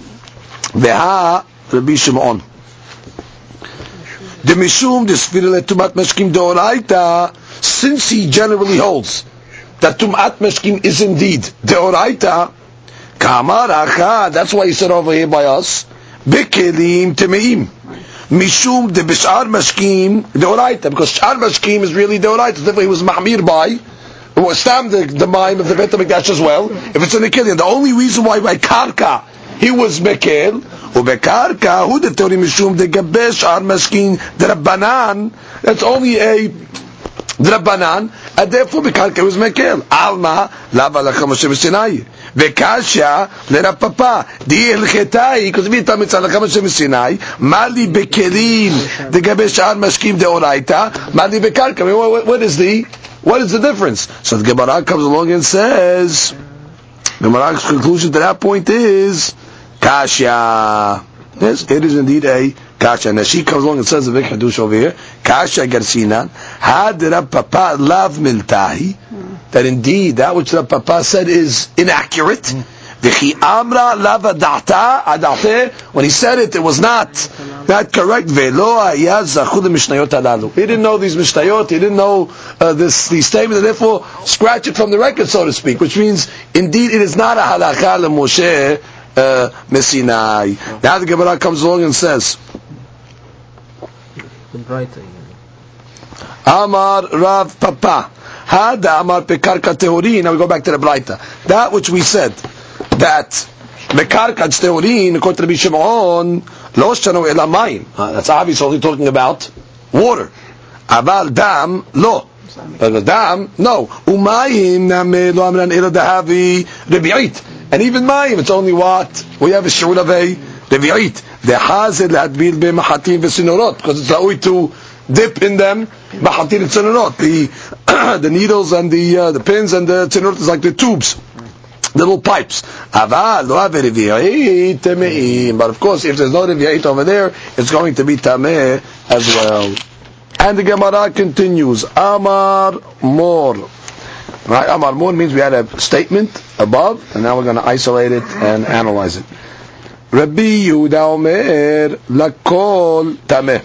Veha Rabbi Shimon. The Sfira Tumat Mashkim Deoraita, since he generally holds that Tum'at Meshkim is indeed Deoraita, Kamar Acha, that's why he said over here by us, Bekelim Temeim. Mishum de Bishar Mashkim Deoraita, because Shar Mashkim is really Deoraita, therefore he was Mahmir by, was stam the, mime of the Bet HaMikdash as well, if it's in the Killian. The only reason why by Karka he was Mekel, ובקרקע הוא דתורי משום דגבי שאר משכין דרבנן, that's only a דרבנן, and therefore בקרקע הוא מקל. עלמא, לאו הלכה משה בסיני. וקשיא לרפפא, די הלכתה היא, כותבים איתה מצד הלכה משה בסיני, מה לי בכלים לגבי שאר משקים דאורייתא, מה לי בקרקע. What is the, what is the difference? So the Gemara comes along and says, the Gemara's conclusion to that point is, Kasha. Yes, it is indeed a kasha. And she comes along and says a big hadush over here. Kasha garsinan. Had Papa lav miltahi. That indeed that which Rab Papa said is inaccurate. V'chi amra lava da'ta adate. When he said it, it was not not correct. Ve'lo zachud mishnayot alalu. He didn't know these mishnayot. He didn't know uh, this these statements, and therefore scratch it from the record, so to speak. Which means, indeed, it is not a halakha Moshe uh, Messinai. Now the Gemara comes along and says, Amar Rav Papa. Hada Amar Pekarka Tehorin. Now we go back to the Braita. That which we said, that Mekarka Tehorin, according to Rabbi Shimon, Lo Shano Elamayim. That's obviously talking about water. Aval Dam, Lo. But dam, no. Umayim name lo amran ila dahavi rebi'it. And even mayim, it's only what? We have a shur of a revi'it. The hazir l'adbil be mahatim v'sinorot. Because it's always to dip in them mahatim and sinorot. The, [CLEARS THROAT] the needles and the, uh, the pins and the sinorot is like the tubes. Little pipes. Aval lo revi'it teme'im. But of course, if there's no revi'it over there, it's going to be tameh as well. And the Gemara continues, Amar Mor. Right, Amar Mor means we had a statement above, and now we're going to isolate it and analyze it. Rabbi Yehuda Omer, Lakol Tameh.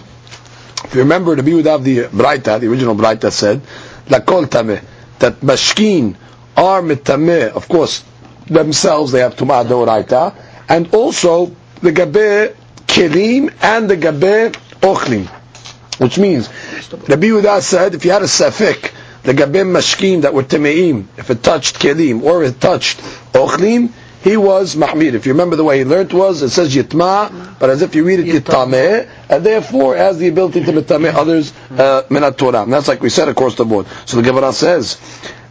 If you remember, Rabbi Yehuda of the Braita, the original Braita said, Lakol Tameh, that Mashkin are mitameh, of course, themselves, they have Tumah Deoraita, and also the Gabe Kelim and the Gabe Ochlim. Which means, Rabbi Yehuda said, if you had a safik, the gabim mashkim that were temeim, if it touched kelim or it touched ochlim, he was mahmir. If you remember the way he learned was, it says yitma, but as if you read it yitameh, and therefore has the ability to mitameh others uh, minat Torah. And that's like we said across the board. So the Gemara says,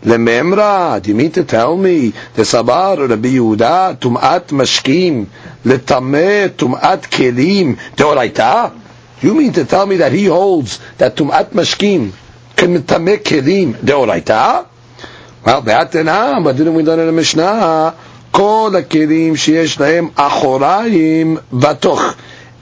Lememra, do you mean to tell me the Sabar Rabbi Yehuda tum'at mashkim letameh tum'at kelim deoraita? You mean to tell me that he holds that tumat mashkim can mitameh kelim deoraita? Well, that then, but didn't we learn in the Mishnah? כל הכלים שיש להם אחוריים ותוך.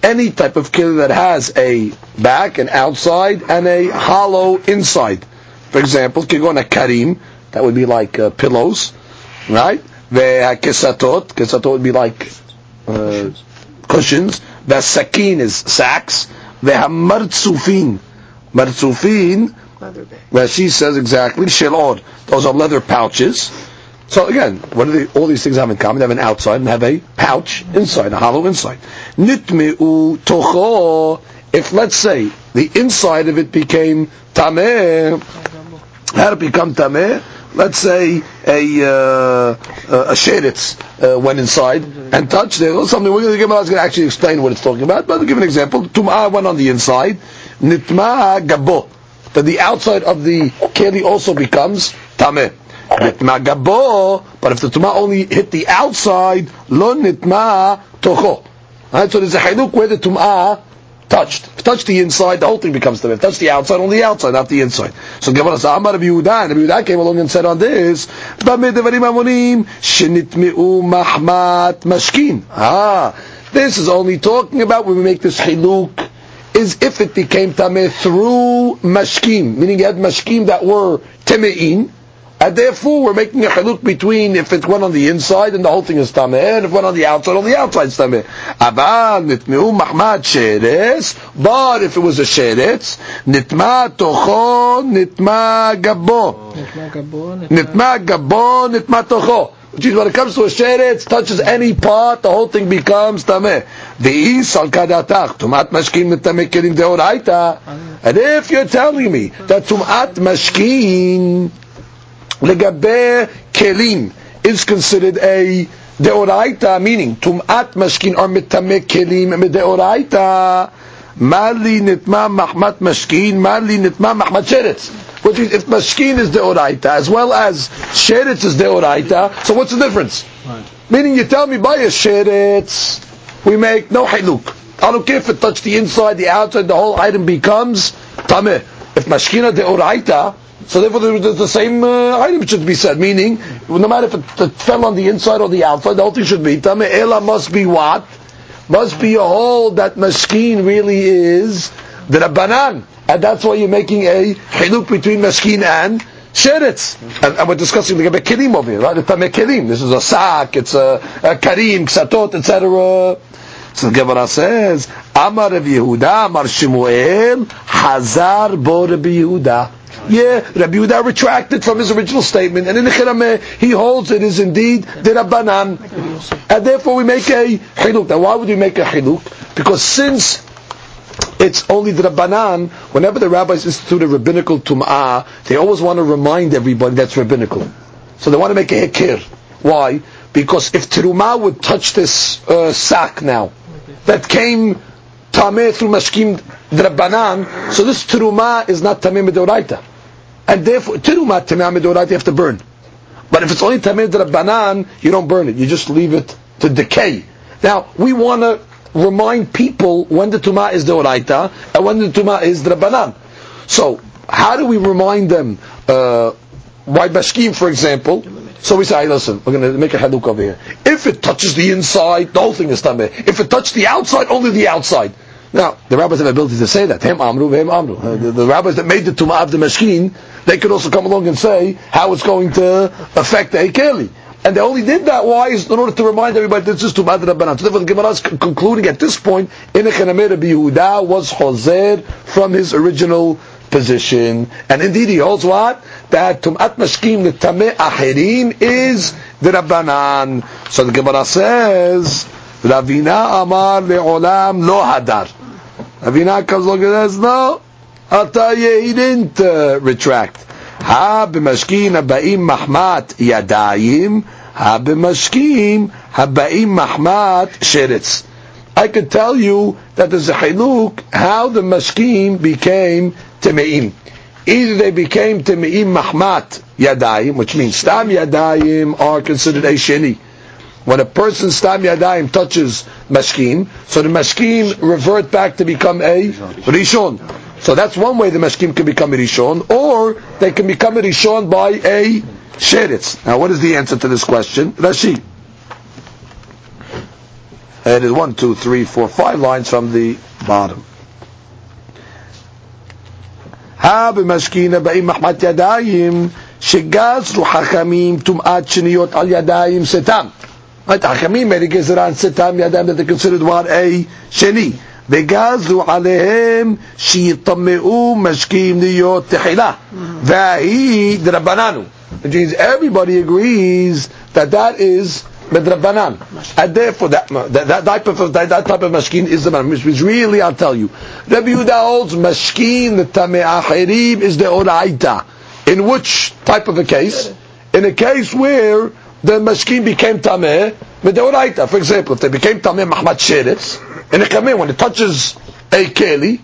Any type of keli that has a back, an outside, and a hollow inside. For example, כגון karim, that would be like uh, pillows, right? והכסתות, kessatot would be like uh, cushions. והסכין is sacks. והמרצופין, leather bag. Rashi says exactly, shilod. Those are leather pouches. So again, what do all these things have in common? They have an outside and have a pouch inside, a hollow inside. Nitmi'u tocho. If let's say the inside of it became tameh, how did it become tameh? Let's say a uh, a sheretz uh, went inside and touched it or something. We're going to give. I going to actually explain what it's talking about, but I'll give an example. Tum'ah went on the inside. Nitma gabot that the outside of the keli also becomes tameh. Nitma gabo, but if the tumah only hit the outside, lo nitma tocho. Right, so there's a haluk where the tumah touched. If the inside, the whole thing becomes tameh. If touched the outside, only the outside, not the inside. So Gemara says, Amar Rabbi Yehuda, Rabbi Yehuda came along and said on this, devarim amonim, mahmat mashkin. Ah, this is only talking about when we make this haluk, is if it became tameh through mashkim, meaning you had mashkim that were teme'in, and therefore, we're making a haluk between if it's one on the inside and the whole thing is tameh, and if one on the outside, on the outside is tameh. Aval nitmeu mahmad sheretz, but if it was a sheretz, nitma tocho, nitma gabo. Nitma gabo, nitma tocho. Which is when it comes to a sheretz, touches any part, the whole thing becomes tameh. Ve'is al kadatach, tumat mashkin mitameh kelim deoraita. And if you're telling me that tumat mashkin, legabe kelim is considered a deoraita, meaning tumat mashkin or mitame kelim deoraita. Mali nitma mahmat mashkin, mali nitma mahmat sheretz. Which is, if mashkin is deoraita as well as sheretz is deoraita, so what's the difference? Right. Meaning you tell me by a sheretz, we make no haluk. I don't care if it touched the inside, the outside, the whole item becomes tameh. If mashkina deoraita, so therefore, the, the same uh, item should be said. Meaning, no matter if it, it, fell on the inside or the outside, the whole thing should be tame. Ela must be what? Must be a whole that mashkin really is the rabbanan, and that's why you're making a hiluk between mashkin and sheretz. And, and, we're discussing the kelim over here, right? The tame kelim. This is a sack. It's a, a karim, ksatot, etc. So the Gemara says, Amar Rabbi Yehuda, Amar Shemuel, Hazar bo Rabbi Yehuda. Yeah, Rabbi Yehuda retracted from his original statement, and in the Chirameh, he holds it is indeed the Rabbanan. And therefore we make a Hiluk. Now why would we make a Hiluk? Because since it's only the Rabbanan, whenever the rabbis institute a rabbinical Tum'ah, they always want to remind everybody that's rabbinical. So they want to make a Hekir. Why? Because if Terumah would touch this uh, sack now, that came Tameh through Mashkim Rabbanan, so this Terumah is not Tameh Medoraita and therefore tirumat tamei midorat you have to burn. But if it's only tamei banan, you don't burn it. You just leave it to decay. Now we want to remind people when the tuma is the oraita and when the tuma is the banan. So how do we remind them? Uh, why bashkim, for example? So we say, hey, listen, we're going to make a haluk over here. If it touches the inside, the whole thing is tamei. If it touches the outside, only the outside. Now, the rabbis have ability to say that. Hem amru, hem amru. Uh, the, the, rabbis that made the tumah of the mashkin, they could also come along and say how it's going to affect the Ekeli. And they only did that, why? Is in order to remind everybody that this is Tumad Rabbanan. So therefore the Gemara is concluding at this point, in Echanameh Rabbi Yehuda was Hozer from his original position. And indeed he holds what? That Tum'at Mashkim, Tameh Ahirim, is the Rabbanan. So the Gemara says, Ravina Amar Le'olam Lo Hadar. Ravina comes along and says, no, Ataye, he didn't uh, retract. Ha b'mashkin haba'im mahmat yadayim, ha b'mashkin haba'im mahmat sheretz. I could tell you that there's a hiluk how the mashkim became temeim. Either they became temeim mahmat yadayim, which means stam yadayim are considered a sheni. when a person stam yadayim touches mashkim, so the mashkim revert back to become a rishon. So that's one way the mashkim can become a rishon, or they can become a rishon by a sheretz. Now, what is the answer to this question? Rashi. And it's one, two, three, four, five lines from the bottom. Ha b'mashkina ba'im mahmat yadayim שגזרו חכמים טומאת שניות על ידיים סתם. Right, החכמים האלה גזרה על סתם ידיים that they considered what a שני. וגזרו עליהם שיטמאו משקיעים להיות תחילה. והיא דרבננו. Which means everybody agrees that that is medrabanan. And therefore, that, that, that type of that, that type of mashkin is the man. Which means really, I'll tell you, Rabbi Yehuda holds mashkin the tamei achirim is the oraita. In which type of a case? In a case where the mashkin became tameh medoraita. For example, if they became tameh mahmad sheretz in a kameh when it touches a keli,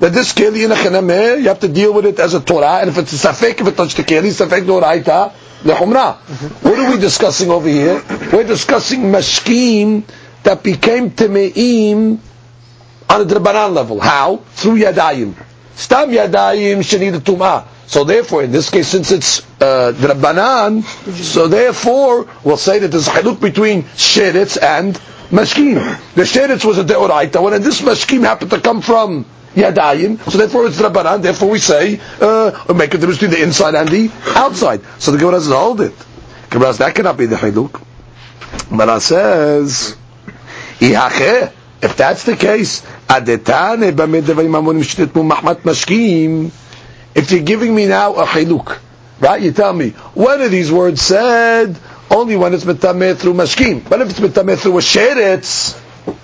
that this keli in a chanameh, you have to deal with it as a Torah, and if it's a safek, if it touched the keli, safek doraita, lechumra. What are we discussing over here? We're discussing mashkim that became tameim on a drabanan level. How? Through yadayim. Stam yadayim shenid tumah. So therefore, in this case, since it's uh, drabanan, so therefore, we'll say that there's a haluk between sheretz and mashkim. The sheretz was a deoraita, when this mashkim happened to come from yadayim, so therefore it's drabanan, therefore we say, uh, make a difference between the inside and the outside. So the Gemara says, hold it. Gemara says, that cannot be the haluk. Gemara says, if that's the case, if you're giving me now a haluk, right? You tell me, when are these words said? Only when it's metameh through mashkim. But if it's metameh through a sheretz,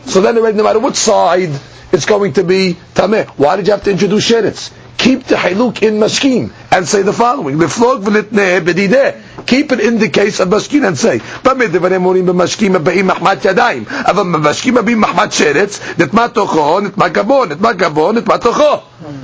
so then already no matter what side, it's going to be tameh. Why did you have to introduce sheretz? Keep the haluk in mashkim and say the following: Leflog v'litneh bedideh. Keep it in the case of mashkim and say: B'mid devarim morim b'mashkim b'im mahmat yadayim. Avam b'mashkim b'im mahmat sheretz. Nitma tocho, nitma gabon, nitma gabon, nitma tocho.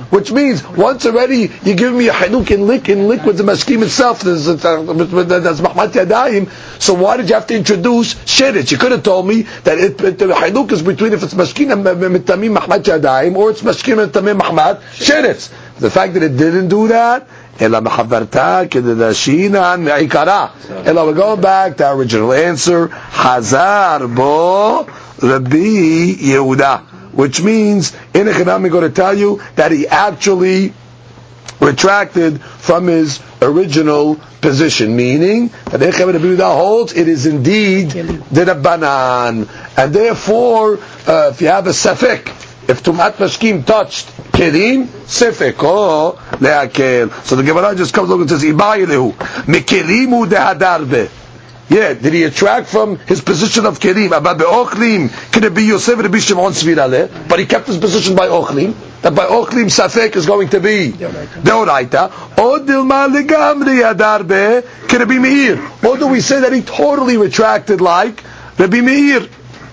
Which means once already you give me a haluk in lik in liquid the mashkim itself. Uh, that's mahmat yadayim. So why did you have to introduce sheretz? You could have told me that it, it, the haluk is between if it's mashkim and uh, mitamim mahmat yadayim or it's mashkim and tamim mahmat sheretz. The fact that it didn't do that, אלא מחברתה כדי להשינן מעיקרה. אלא we're going back to our original answer, חזר בו רבי יהודה. Which means, in Echanam, we're going to tell you that he actually retracted from his original position, meaning that Echem Rabbi Yehuda holds it is indeed the Rabbanan, and therefore, uh, if you have a safek, if Tumat Mashkim touched Kelim, Sefek, oh, le'akel. So the Gemara just comes along and says, Ibayilehu, Mikelimu dehadarbe. Yeah, did he attract from his position of Kelim? But Ochlim, can it be Yosef Rabbi Shimon Svirale? But he kept his position by Ochlim. That by Ochlim Safek is going to be Deoraita. Or Legamri Adarbe, can it be Meir? Or do we say that he totally retracted like Rabbi Meir?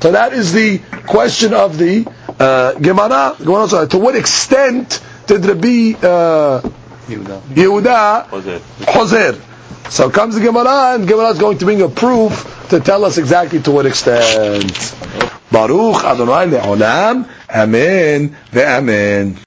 So that is the question of the uh, Gemara. To what extent did Rabbi uh, Yehuda Hoser? So comes the Gemara, and Gemara is going to bring a proof to tell us exactly to what extent. Baruch Adonai le'olam, Amen ve'amen.